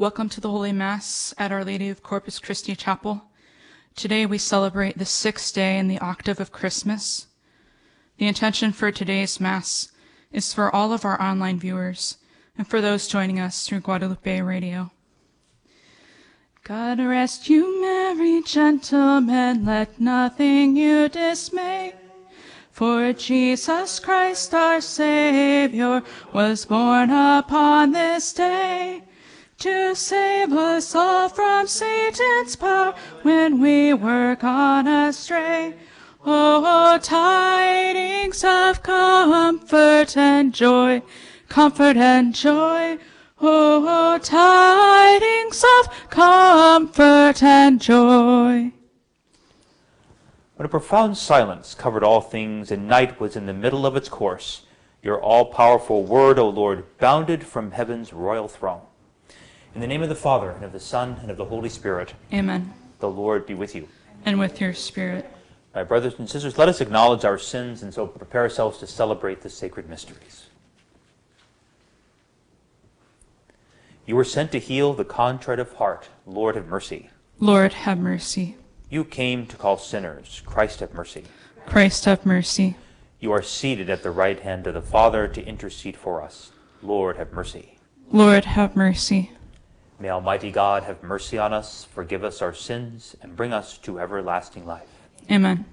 Welcome to the Holy Mass at Our Lady of Corpus Christi Chapel. Today we celebrate the sixth day in the octave of Christmas. The intention for today's Mass is for all of our online viewers and for those joining us through Guadalupe Radio. God rest you, merry gentlemen, let nothing you dismay. For Jesus Christ our Savior was born upon this day to save us all from Satan's power when we were gone astray. Oh, tidings of comfort and joy, comfort and joy. Oh, tidings of comfort and joy. When a profound silence covered all things and night was in the middle of its course, your all-powerful word, O Lord, bounded from heaven's royal throne. In the name of the Father, and of the Son, and of the Holy Spirit. Amen. The Lord be with you. And with your spirit. My brothers and sisters, let us acknowledge our sins and so prepare ourselves to celebrate the sacred mysteries. You were sent to heal the contrite of heart. Lord, have mercy. Lord, have mercy. You came to call sinners. Christ, have mercy. Christ, have mercy. You are seated at the right hand of the Father to intercede for us. Lord, have mercy. Lord, have mercy. May Almighty God have mercy on us, forgive us our sins, and bring us to everlasting life. Amen.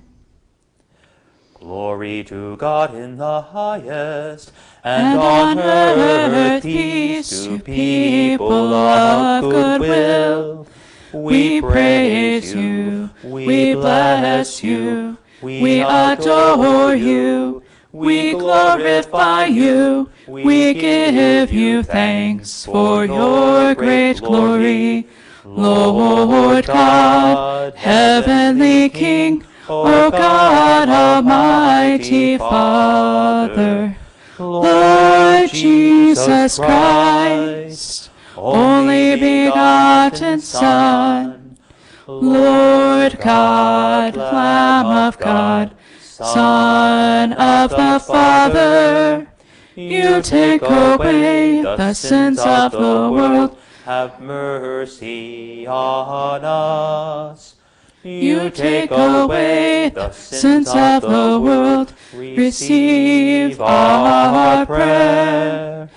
Glory to God in the highest, and, and on earth peace to people of good will. We praise you, we bless you, we adore you, we glorify you, we give you thanks for your great glory. Lord God, heavenly King, O oh oh God, Almighty Father, Lord Jesus Christ, only begotten Son, Lord God, Lamb of God, Son of the Father, you take away the sins of the world, have mercy on us. You take away the sins of the world, receive our prayer.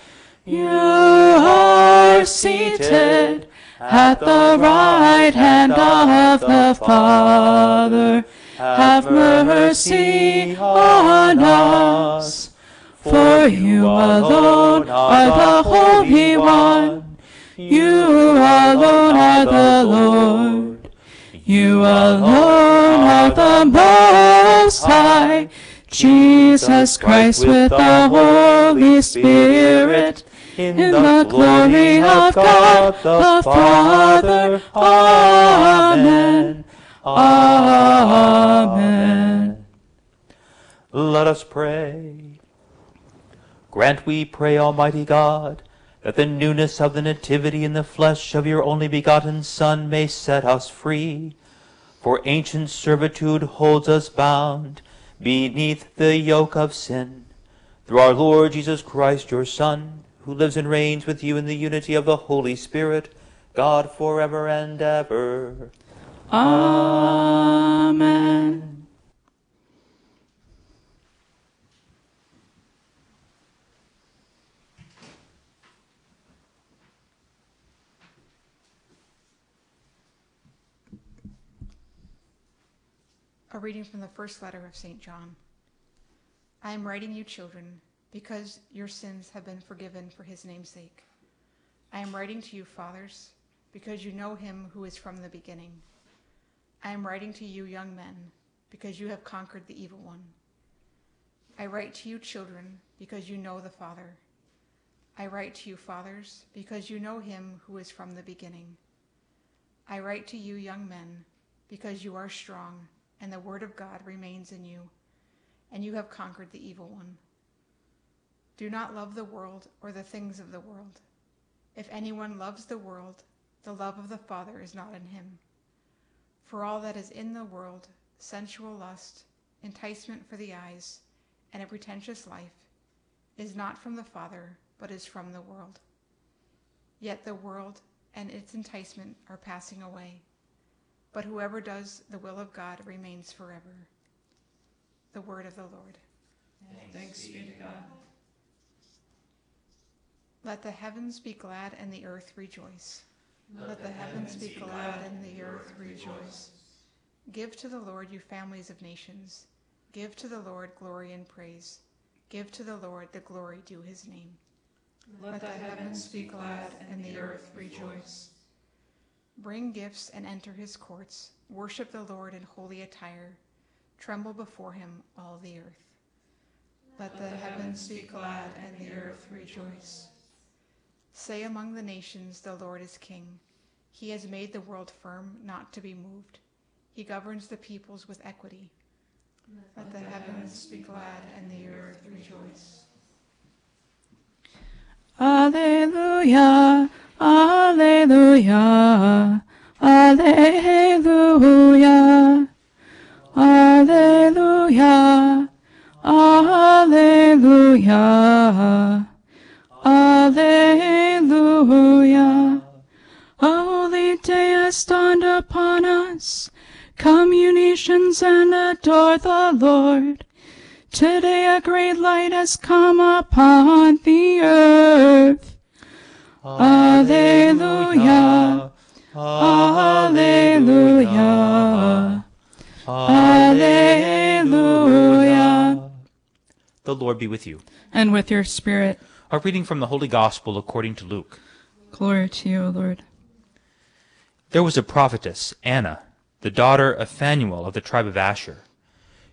You are seated at the right hand of the Father. Have mercy on us, for you alone are the Holy One. You alone are the Lord. You alone are the Most High, Jesus Christ with the Holy Spirit, in the glory of God the Father. Amen. Amen. Let us pray. Grant, we pray, Almighty God, that the newness of the nativity in the flesh of your only begotten Son may set us free for ancient servitude holds us bound beneath the yoke of sin. Through our Lord Jesus Christ, your Son, who lives and reigns with you in the unity of the Holy Spirit, God forever and ever. Amen. A reading from the first letter of St. John. I am writing you, children, because your sins have been forgiven for his name's sake. I am writing to you, fathers, because you know him who is from the beginning. I am writing to you, young men, because you have conquered the evil one. I write to you, children, because you know the Father. I write to you, fathers, because you know him who is from the beginning. I write to you, young men, because you are strong, and the word of God remains in you, and you have conquered the evil one. Do not love the world or the things of the world. If anyone loves the world, the love of the Father is not in him. For all that is in the world, sensual lust, enticement for the eyes, and a pretentious life, is not from the Father, but is from the world. Yet the world and its enticement are passing away, but whoever does the will of God remains forever. The word of the Lord. Thanks be to God. Let the heavens be glad and the earth rejoice. Let the heavens be glad and the earth rejoice. Give to the Lord, you families of nations. Give to the Lord glory and praise. Give to the Lord the glory due his name. Let the heavens be glad and the earth rejoice. Bring gifts and enter his courts. Worship the Lord in holy attire. Tremble before him, all the earth. Let the heavens be glad and the earth rejoice. Say among the nations, the Lord is king. He has made the world firm, not to be moved. He governs the peoples with equity. Let the heavens be glad and the earth rejoice. Alleluia, Alleluia, Alleluia, Alleluia, Alleluia, Alleluia. A holy day has dawned upon us. Come, you nations, and adore the Lord. Today a great light has come upon the earth. Alleluia. Alleluia. Alleluia. The Lord be with you. And with your spirit. A reading from the Holy Gospel according to Luke. Glory to you, O Lord. There was a prophetess, Anna, the daughter of Phanuel of the tribe of Asher.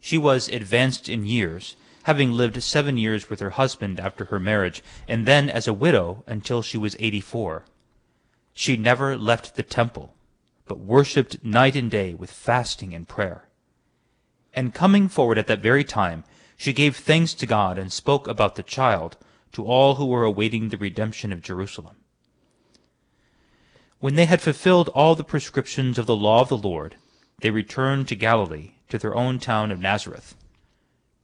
She was advanced in years, having lived seven years with her husband after her marriage, and then as a widow until she was eighty-four. She never left the temple, but worshipped night and day with fasting and prayer. And coming forward at that very time, she gave thanks to God and spoke about the child to all who were awaiting the redemption of Jerusalem. When they had fulfilled all the prescriptions of the law of the Lord, they returned to Galilee, to their own town of Nazareth.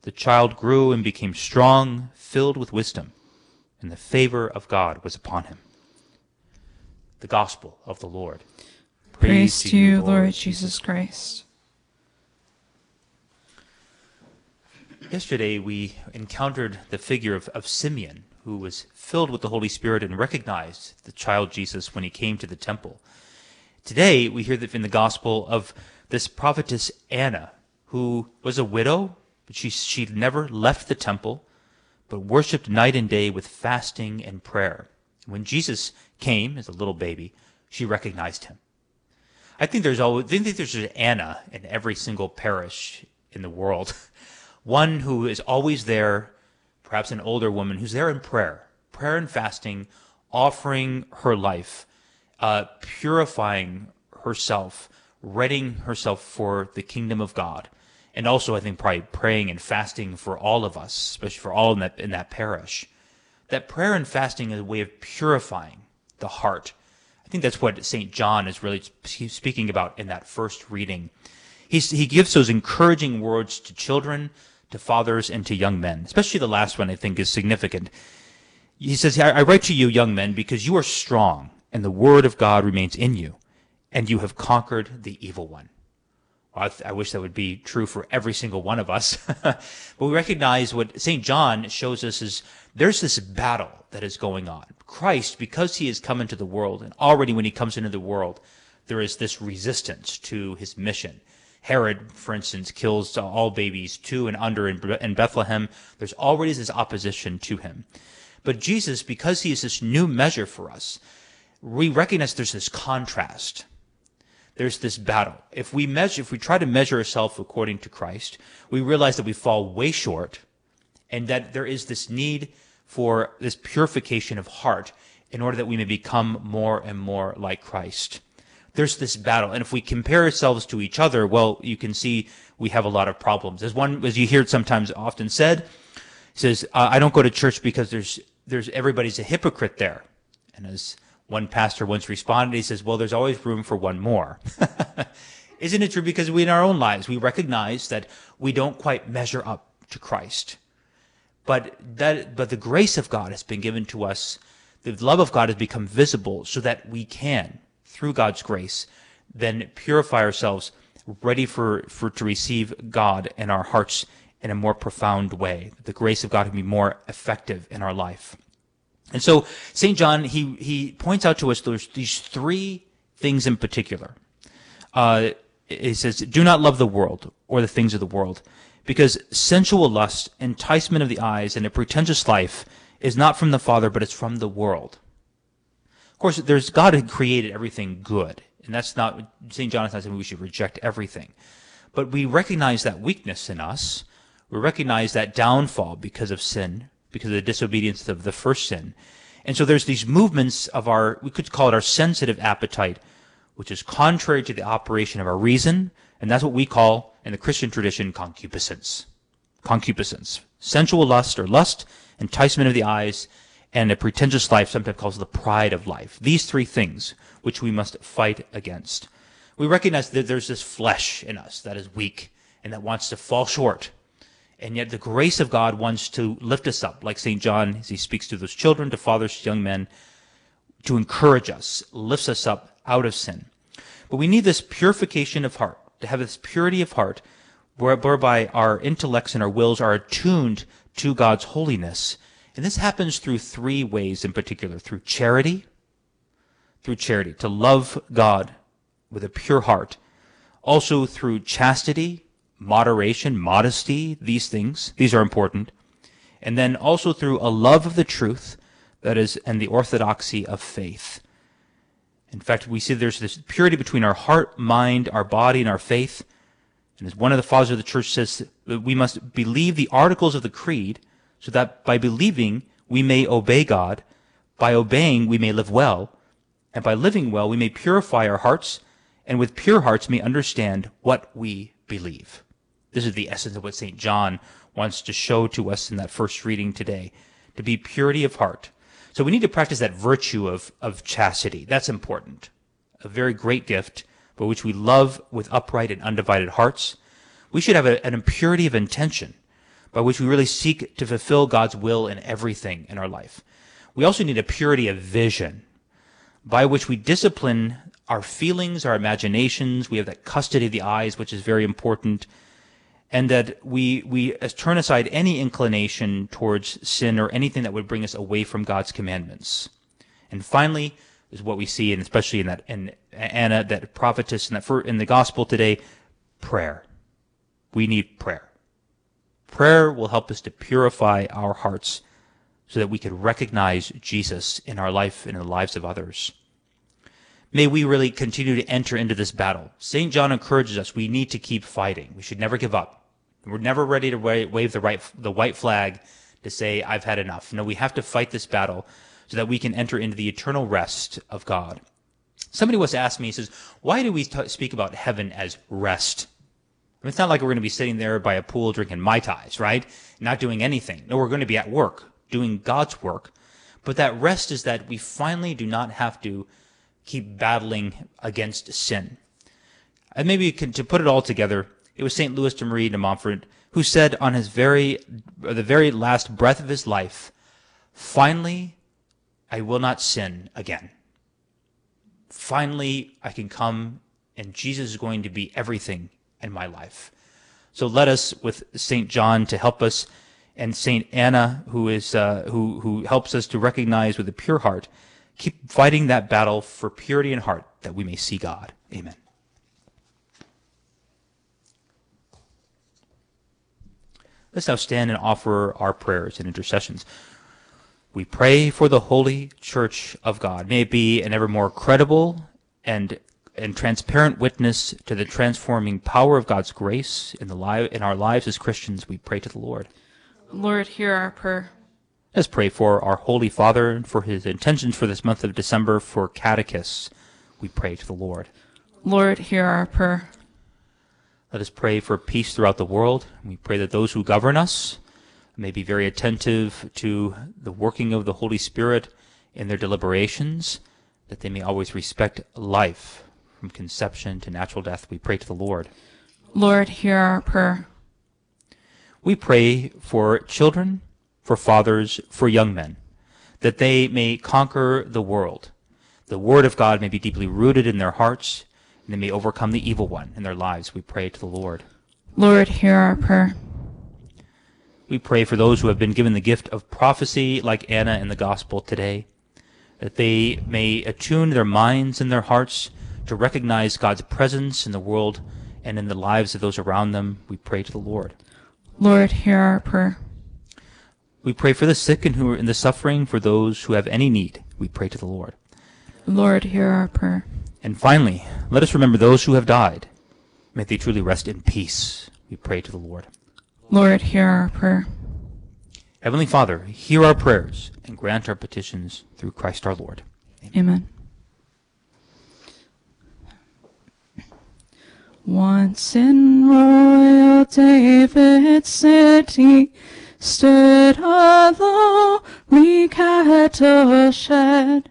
The child grew and became strong, filled with wisdom, and the favor of God was upon him. The Gospel of the Lord. Praise, to you, Lord Jesus Christ. Yesterday we encountered the figure of, of Simeon, who was filled with the Holy Spirit and recognized the child Jesus when he came to the temple. Today we hear that in the Gospel of this prophetess Anna, who was a widow, but she, she never left the temple, but worshipped night and day with fasting and prayer. When Jesus came as a little baby, she recognized him. I think there's always, I think there's an Anna in every single parish in the world. One who is always there, perhaps an older woman who's there in prayer, prayer and fasting, offering her life, uh, purifying herself, readying herself for the kingdom of God. And also, I think, probably praying and fasting for all of us, especially for all in that, in that parish. That prayer and fasting is a way of purifying the heart. I think that's what St. John is really speaking about in that first reading. He's, he gives those encouraging words to children, to fathers, and to young men. Especially the last one, I think, is significant. He says, I write to you, young men, because you are strong, and the word of God remains in you and you have conquered the evil one. Well, I, th- I, wish that would be true for every single one of us. but we recognize what St. John shows us is there's this battle that is going on. Christ, because he has come into the world, and already when he comes into the world, there is this resistance to his mission. Herod, for instance, kills all babies two and under in, in Bethlehem. There's already this opposition to him. But Jesus, because he is this new measure for us, we recognize there's this contrast there's this battle. If we measure, if we try to measure ourselves according to Christ, we realize that we fall way short and that there is this need for this purification of heart in order that we may become more and more like Christ. There's this battle. And if we compare ourselves to each other, well, you can see we have a lot of problems. As one, as you hear it sometimes often said, says, uh, I don't go to church because there's, there's, everybody's a hypocrite there. And as one pastor once responded, he says, well, there's always room for one more. Isn't it true? Because we, in our own lives, we recognize that we don't quite measure up to Christ. But that, but the grace of God has been given to us. The love of God has become visible so that we can, through God's grace, then purify ourselves, ready for, for to receive God in our hearts in a more profound way. The grace of God can be more effective in our life. And so St. John, he, he points out to us there's these three things in particular. Uh, he says, do not love the world or the things of the world because sensual lust, enticement of the eyes, and a pretentious life is not from the Father, but it's from the world. Of course, there's God had created everything good, and that's not St. John is not saying we should reject everything. But we recognize that weakness in us. We recognize that downfall because of sin, because of the disobedience of the first sin. And so there's these movements of our, we could call it our sensitive appetite, which is contrary to the operation of our reason, and that's what we call, in the Christian tradition, concupiscence. Concupiscence. Sensual lust or lust, enticement of the eyes, and a pretentious life, sometimes calls the pride of life. These three things which we must fight against. We recognize that there's this flesh in us that is weak and that wants to fall short. And yet the grace of God wants to lift us up, like St. John, as he speaks to those children, to fathers, to young men, to encourage us, lifts us up out of sin. But we need this purification of heart to have this purity of heart whereby our intellects and our wills are attuned to God's holiness. And this happens through three ways in particular through charity, through charity, to love God with a pure heart, also through chastity, moderation, modesty, these things, these are important, and then also through a love of the truth, that is, and the orthodoxy of faith. In fact, we see there's this purity between our heart, mind, our body, and our faith. And as one of the fathers of the church says, we must believe the articles of the creed so that by believing we may obey God, by obeying we may live well, and by living well we may purify our hearts, and with pure hearts may understand what we believe. This is the essence of what St. John wants to show to us in that first reading today, to be purity of heart. So we need to practice that virtue of, of chastity. That's important. A very great gift, but which we love with upright and undivided hearts. We should have a, an impurity of intention by which we really seek to fulfill God's will in everything in our life. We also need a purity of vision by which we discipline our feelings, our imaginations. We have that custody of the eyes, which is very important and that we we turn aside any inclination towards sin or anything that would bring us away from God's commandments. And finally, is what we see, and especially in that in Anna, that prophetess, in that in the gospel today, prayer. We need prayer. Prayer will help us to purify our hearts so that we could recognize Jesus in our life and in the lives of others. May we really continue to enter into this battle. St. John encourages us we need to keep fighting. We should never give up. We're never ready to wave the right the white flag to say I've had enough. No, we have to fight this battle so that we can enter into the eternal rest of God. Somebody once asked me, he says, "Why do we t- speak about heaven as rest?" I mean, it's not like we're going to be sitting there by a pool drinking mai tais, right? Not doing anything. No, we're going to be at work doing God's work. But that rest is that we finally do not have to keep battling against sin. And maybe to put it all together, it was St. Louis de Marie de Montfort who said on his very, the very last breath of his life, finally, I will not sin again. Finally, I can come and Jesus is going to be everything in my life. So let us, with St. John to help us, and St. Anna, who is, uh, who, who helps us to recognize with a pure heart, keep fighting that battle for purity in heart that we may see God. Amen. Let's now stand and offer our prayers and intercessions. We pray for the holy church of God. May it be an ever more credible and and transparent witness to the transforming power of God's grace in the li- in our lives as Christians, we pray to the Lord. Lord, hear our prayer. Let's pray for our Holy Father and for his intentions for this month of December for catechists. We pray to the Lord. Lord, hear our prayer. Let us pray for peace throughout the world. We pray that those who govern us may be very attentive to the working of the Holy Spirit in their deliberations, that they may always respect life from conception to natural death. We pray to the Lord. Lord, hear our prayer. We pray for children, for fathers, for young men, that they may conquer the world. The Word of God may be deeply rooted in their hearts, and they may overcome the evil one in their lives. We pray to the Lord. Lord, hear our prayer. We pray for those who have been given the gift of prophecy, like Anna in the Gospel today, that they may attune their minds and their hearts to recognize God's presence in the world and in the lives of those around them. We pray to the Lord. Lord, hear our prayer. We pray for the sick and who are in the suffering, for those who have any need. We pray to the Lord. Lord, hear our prayer. And finally, let us remember those who have died. May they truly rest in peace. We pray to the Lord. Lord, hear our prayer. Heavenly Father, hear our prayers and grant our petitions through Christ our Lord. Amen. Once in royal David's city stood a lonely cattle shed,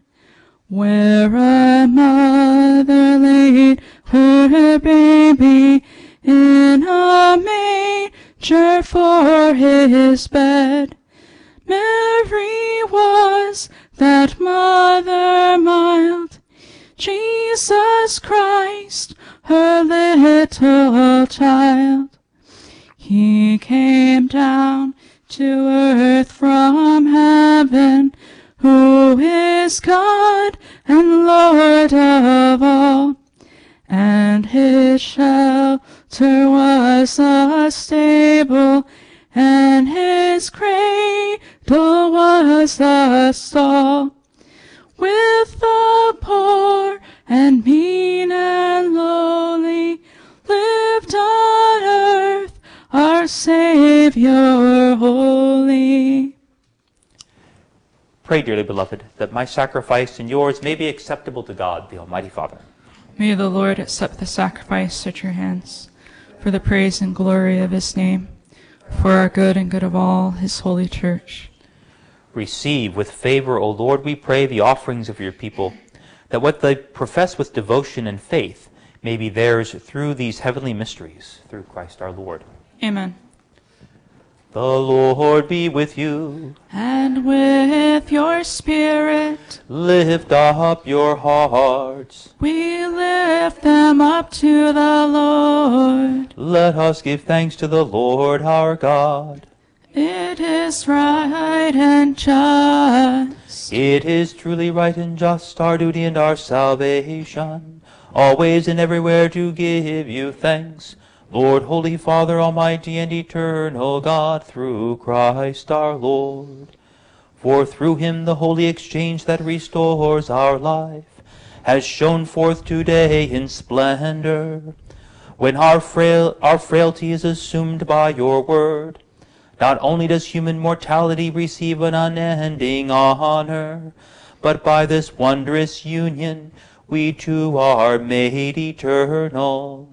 where a mother laid her baby in a manger for his bed. Mary was that mother mild, Jesus Christ, her little child. He came down to earth from heaven, who is God and Lord of all, and his shelter was a stable, and his cradle was a stall. With the poor and mean and lowly lived on earth our Savior holy. Pray, dearly beloved, that my sacrifice and yours may be acceptable to God, the Almighty Father. May the Lord accept the sacrifice at your hands for the praise and glory of his name, for our good and good of all his holy church. Receive with favor, O Lord, we pray, the offerings of your people, that what they profess with devotion and faith may be theirs through these heavenly mysteries, through Christ our Lord. Amen. The Lord be with you. And with your spirit, Lift up your hearts. we lift them up to the Lord. Let us give thanks to the Lord our God. It is right and just. It is truly right and just, our duty and our salvation, always and everywhere to give you thanks. Lord, Holy Father, Almighty and Eternal God, through Christ our Lord. For through him the holy exchange that restores our life has shone forth today in splendor. When our, frail, our frailty is assumed by your word, not only does human mortality receive an unending honor, but by this wondrous union we too are made eternal.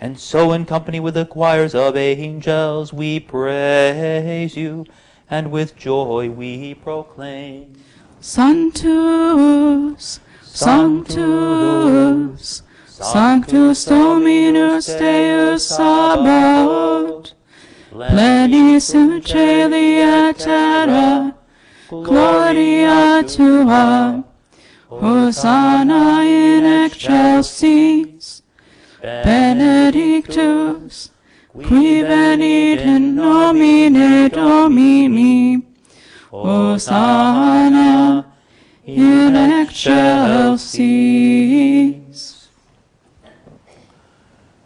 And so, in company with the choirs of angels, we praise you, and with joy we proclaim. Sanctus, Sanctus, Sanctus Dominus Deus Sabaoth, Plenius in celi et terra, Gloria tua, Hosanna in excelsis, Benedictus, qui venit in nomine Domini, Hosanna in excelsis.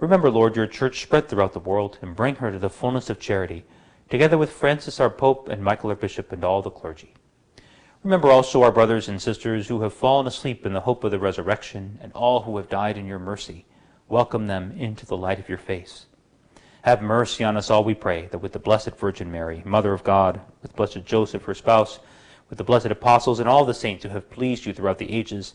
Remember, Lord, your church spread throughout the world, and bring her to the fullness of charity, together with Francis our Pope and Michael our Bishop and all the clergy. Remember also our brothers and sisters who have fallen asleep in the hope of the resurrection, and all who have died in your mercy. Welcome them into the light of your face. Have mercy on us all, we pray, that with the Blessed Virgin Mary, Mother of God, with Blessed Joseph, her spouse, with the blessed apostles and all the saints who have pleased you throughout the ages,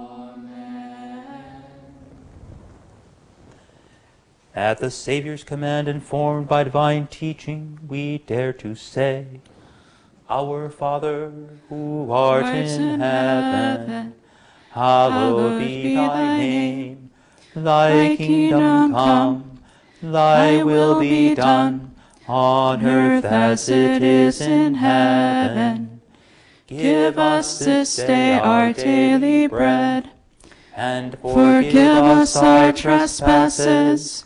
At the Saviour's command, informed by divine teaching, we dare to say, Our Father, who art in heaven, hallowed be thy name. Thy kingdom come, thy will be done, on earth as it is in heaven. Give us this day our daily bread, and forgive us our trespasses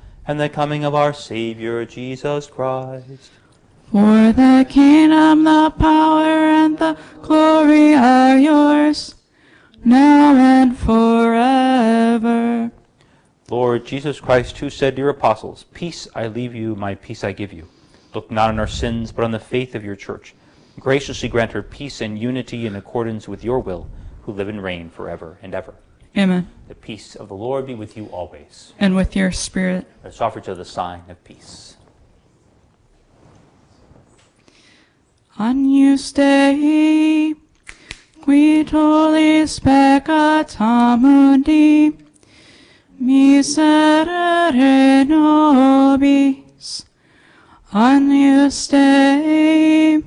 and the coming of our Savior Jesus Christ. For the kingdom, the power, and the glory are yours, now and forever. Lord Jesus Christ, who said to your apostles, Peace I leave you, my peace I give you, look not on our sins, but on the faith of your church. Graciously grant her peace and unity in accordance with your will, who live and reign forever and ever. Amen. The peace of the Lord be with you always. And with your spirit. Let's offer each other the sign of peace. Agnus Dei, qui tollis peccata mundi, miserere nobis. Agnus Dei,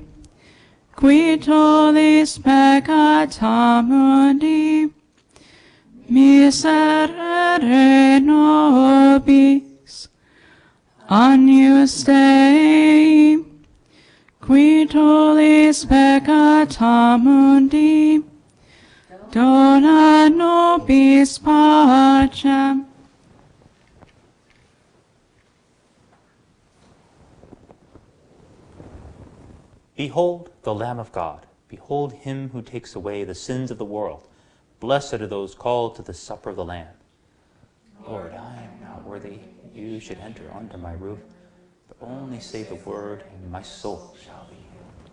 qui tollis peccata mundi, miserere nobis. Agnus Dei, qui tollis peccata mundi, dona nobis pacem. Behold the Lamb of God. Behold him who takes away the sins of the world. Blessed are those called to the supper of the Lamb. Lord, I am not worthy you should enter under my roof, but only say the word, and my soul shall be healed.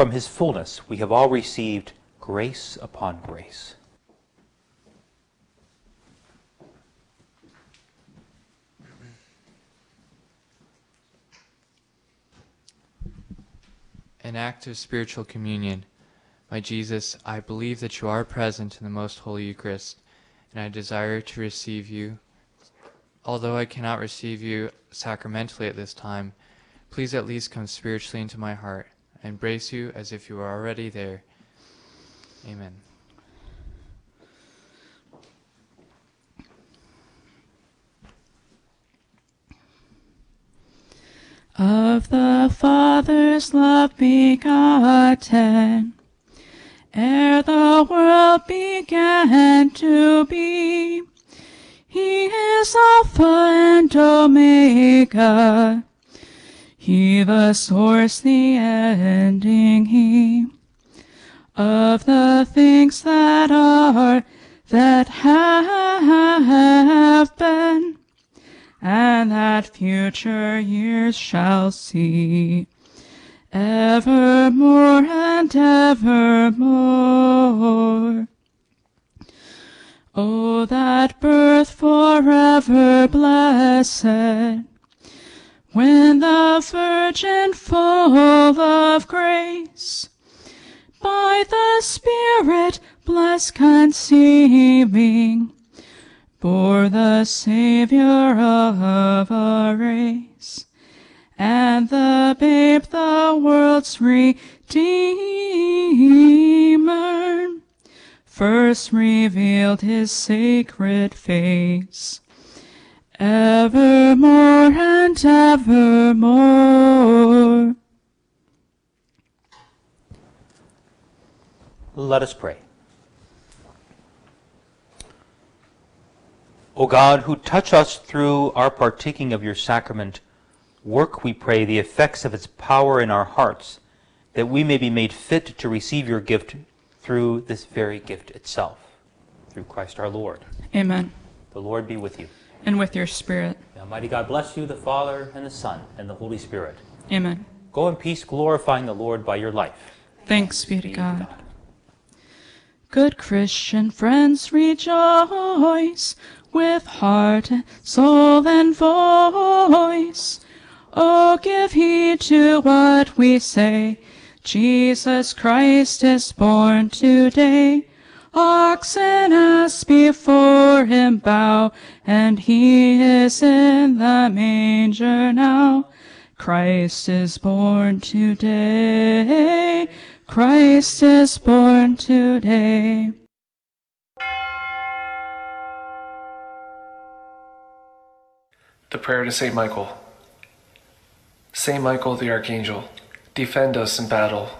From his fullness we have all received grace upon grace. An act of spiritual communion. My Jesus, I believe that you are present in the most holy Eucharist, and I desire to receive you. Although I cannot receive you sacramentally at this time, please at least come spiritually into my heart. Embrace you as if you were already there. Amen. of the Father's love begotten, ere the world began to be. He is Alpha and Omega, He the source, the ending, He of the things that are, that have been and that future years shall see. Evermore and evermore. Oh, that birth forever blessed, when the Virgin full of grace, by the Spirit blessed conceiving, bore the Savior of our race, and the babe the world's Redeemer, first revealed his sacred face, evermore and evermore. Let us pray. O God, who touch us through our partaking of your sacrament, work, we pray, the effects of its power in our hearts, that we may be made fit to receive your gift through this very gift itself, through Christ our Lord. Amen. The Lord be with you. And with your spirit. The Almighty God bless you, the Father, and the Son, and the Holy Spirit. Amen. Go in peace, glorifying the Lord by your life. Thanks be to God. Good Christian friends, rejoice with heart and soul and voice. Oh, give heed to what we say. Jesus Christ is born today. Ox and ass before him bow, and he is in the manger now. Christ is born today. Christ is born today. The prayer to St. Michael. St. Michael the Archangel, defend us in battle.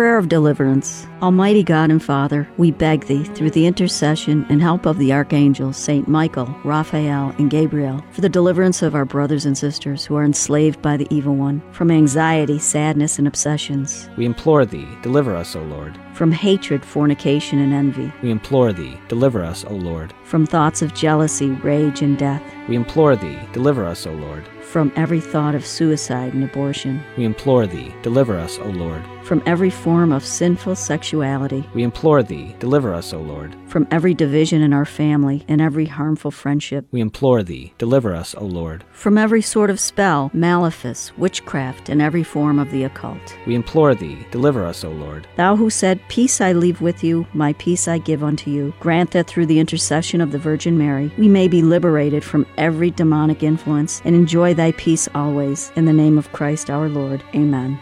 Prayer of Deliverance. Almighty God and Father, we beg Thee, through the intercession and help of the archangels, Saint Michael, Raphael, and Gabriel, for the deliverance of our brothers and sisters who are enslaved by the evil one, from anxiety, sadness, and obsessions. We implore Thee, deliver us, O Lord From hatred, fornication, and envy. We implore thee, deliver us, O Lord. From thoughts of jealousy, rage, and death. We implore thee, deliver us, O Lord. From every thought of suicide and abortion. We implore thee, deliver us, O Lord. From every form of sinful sexuality. We implore thee, deliver us, O Lord. From every division in our family and every harmful friendship. We implore thee, deliver us, O Lord. From every sort of spell, malefice, witchcraft, and every form of the occult. We implore thee, deliver us, O Lord. Thou who said, Peace I leave with you, my peace I give unto you, grant that through the intercession of the Virgin Mary, we may be liberated from every demonic influence and enjoy thy peace always. In the name of Christ our Lord. Amen.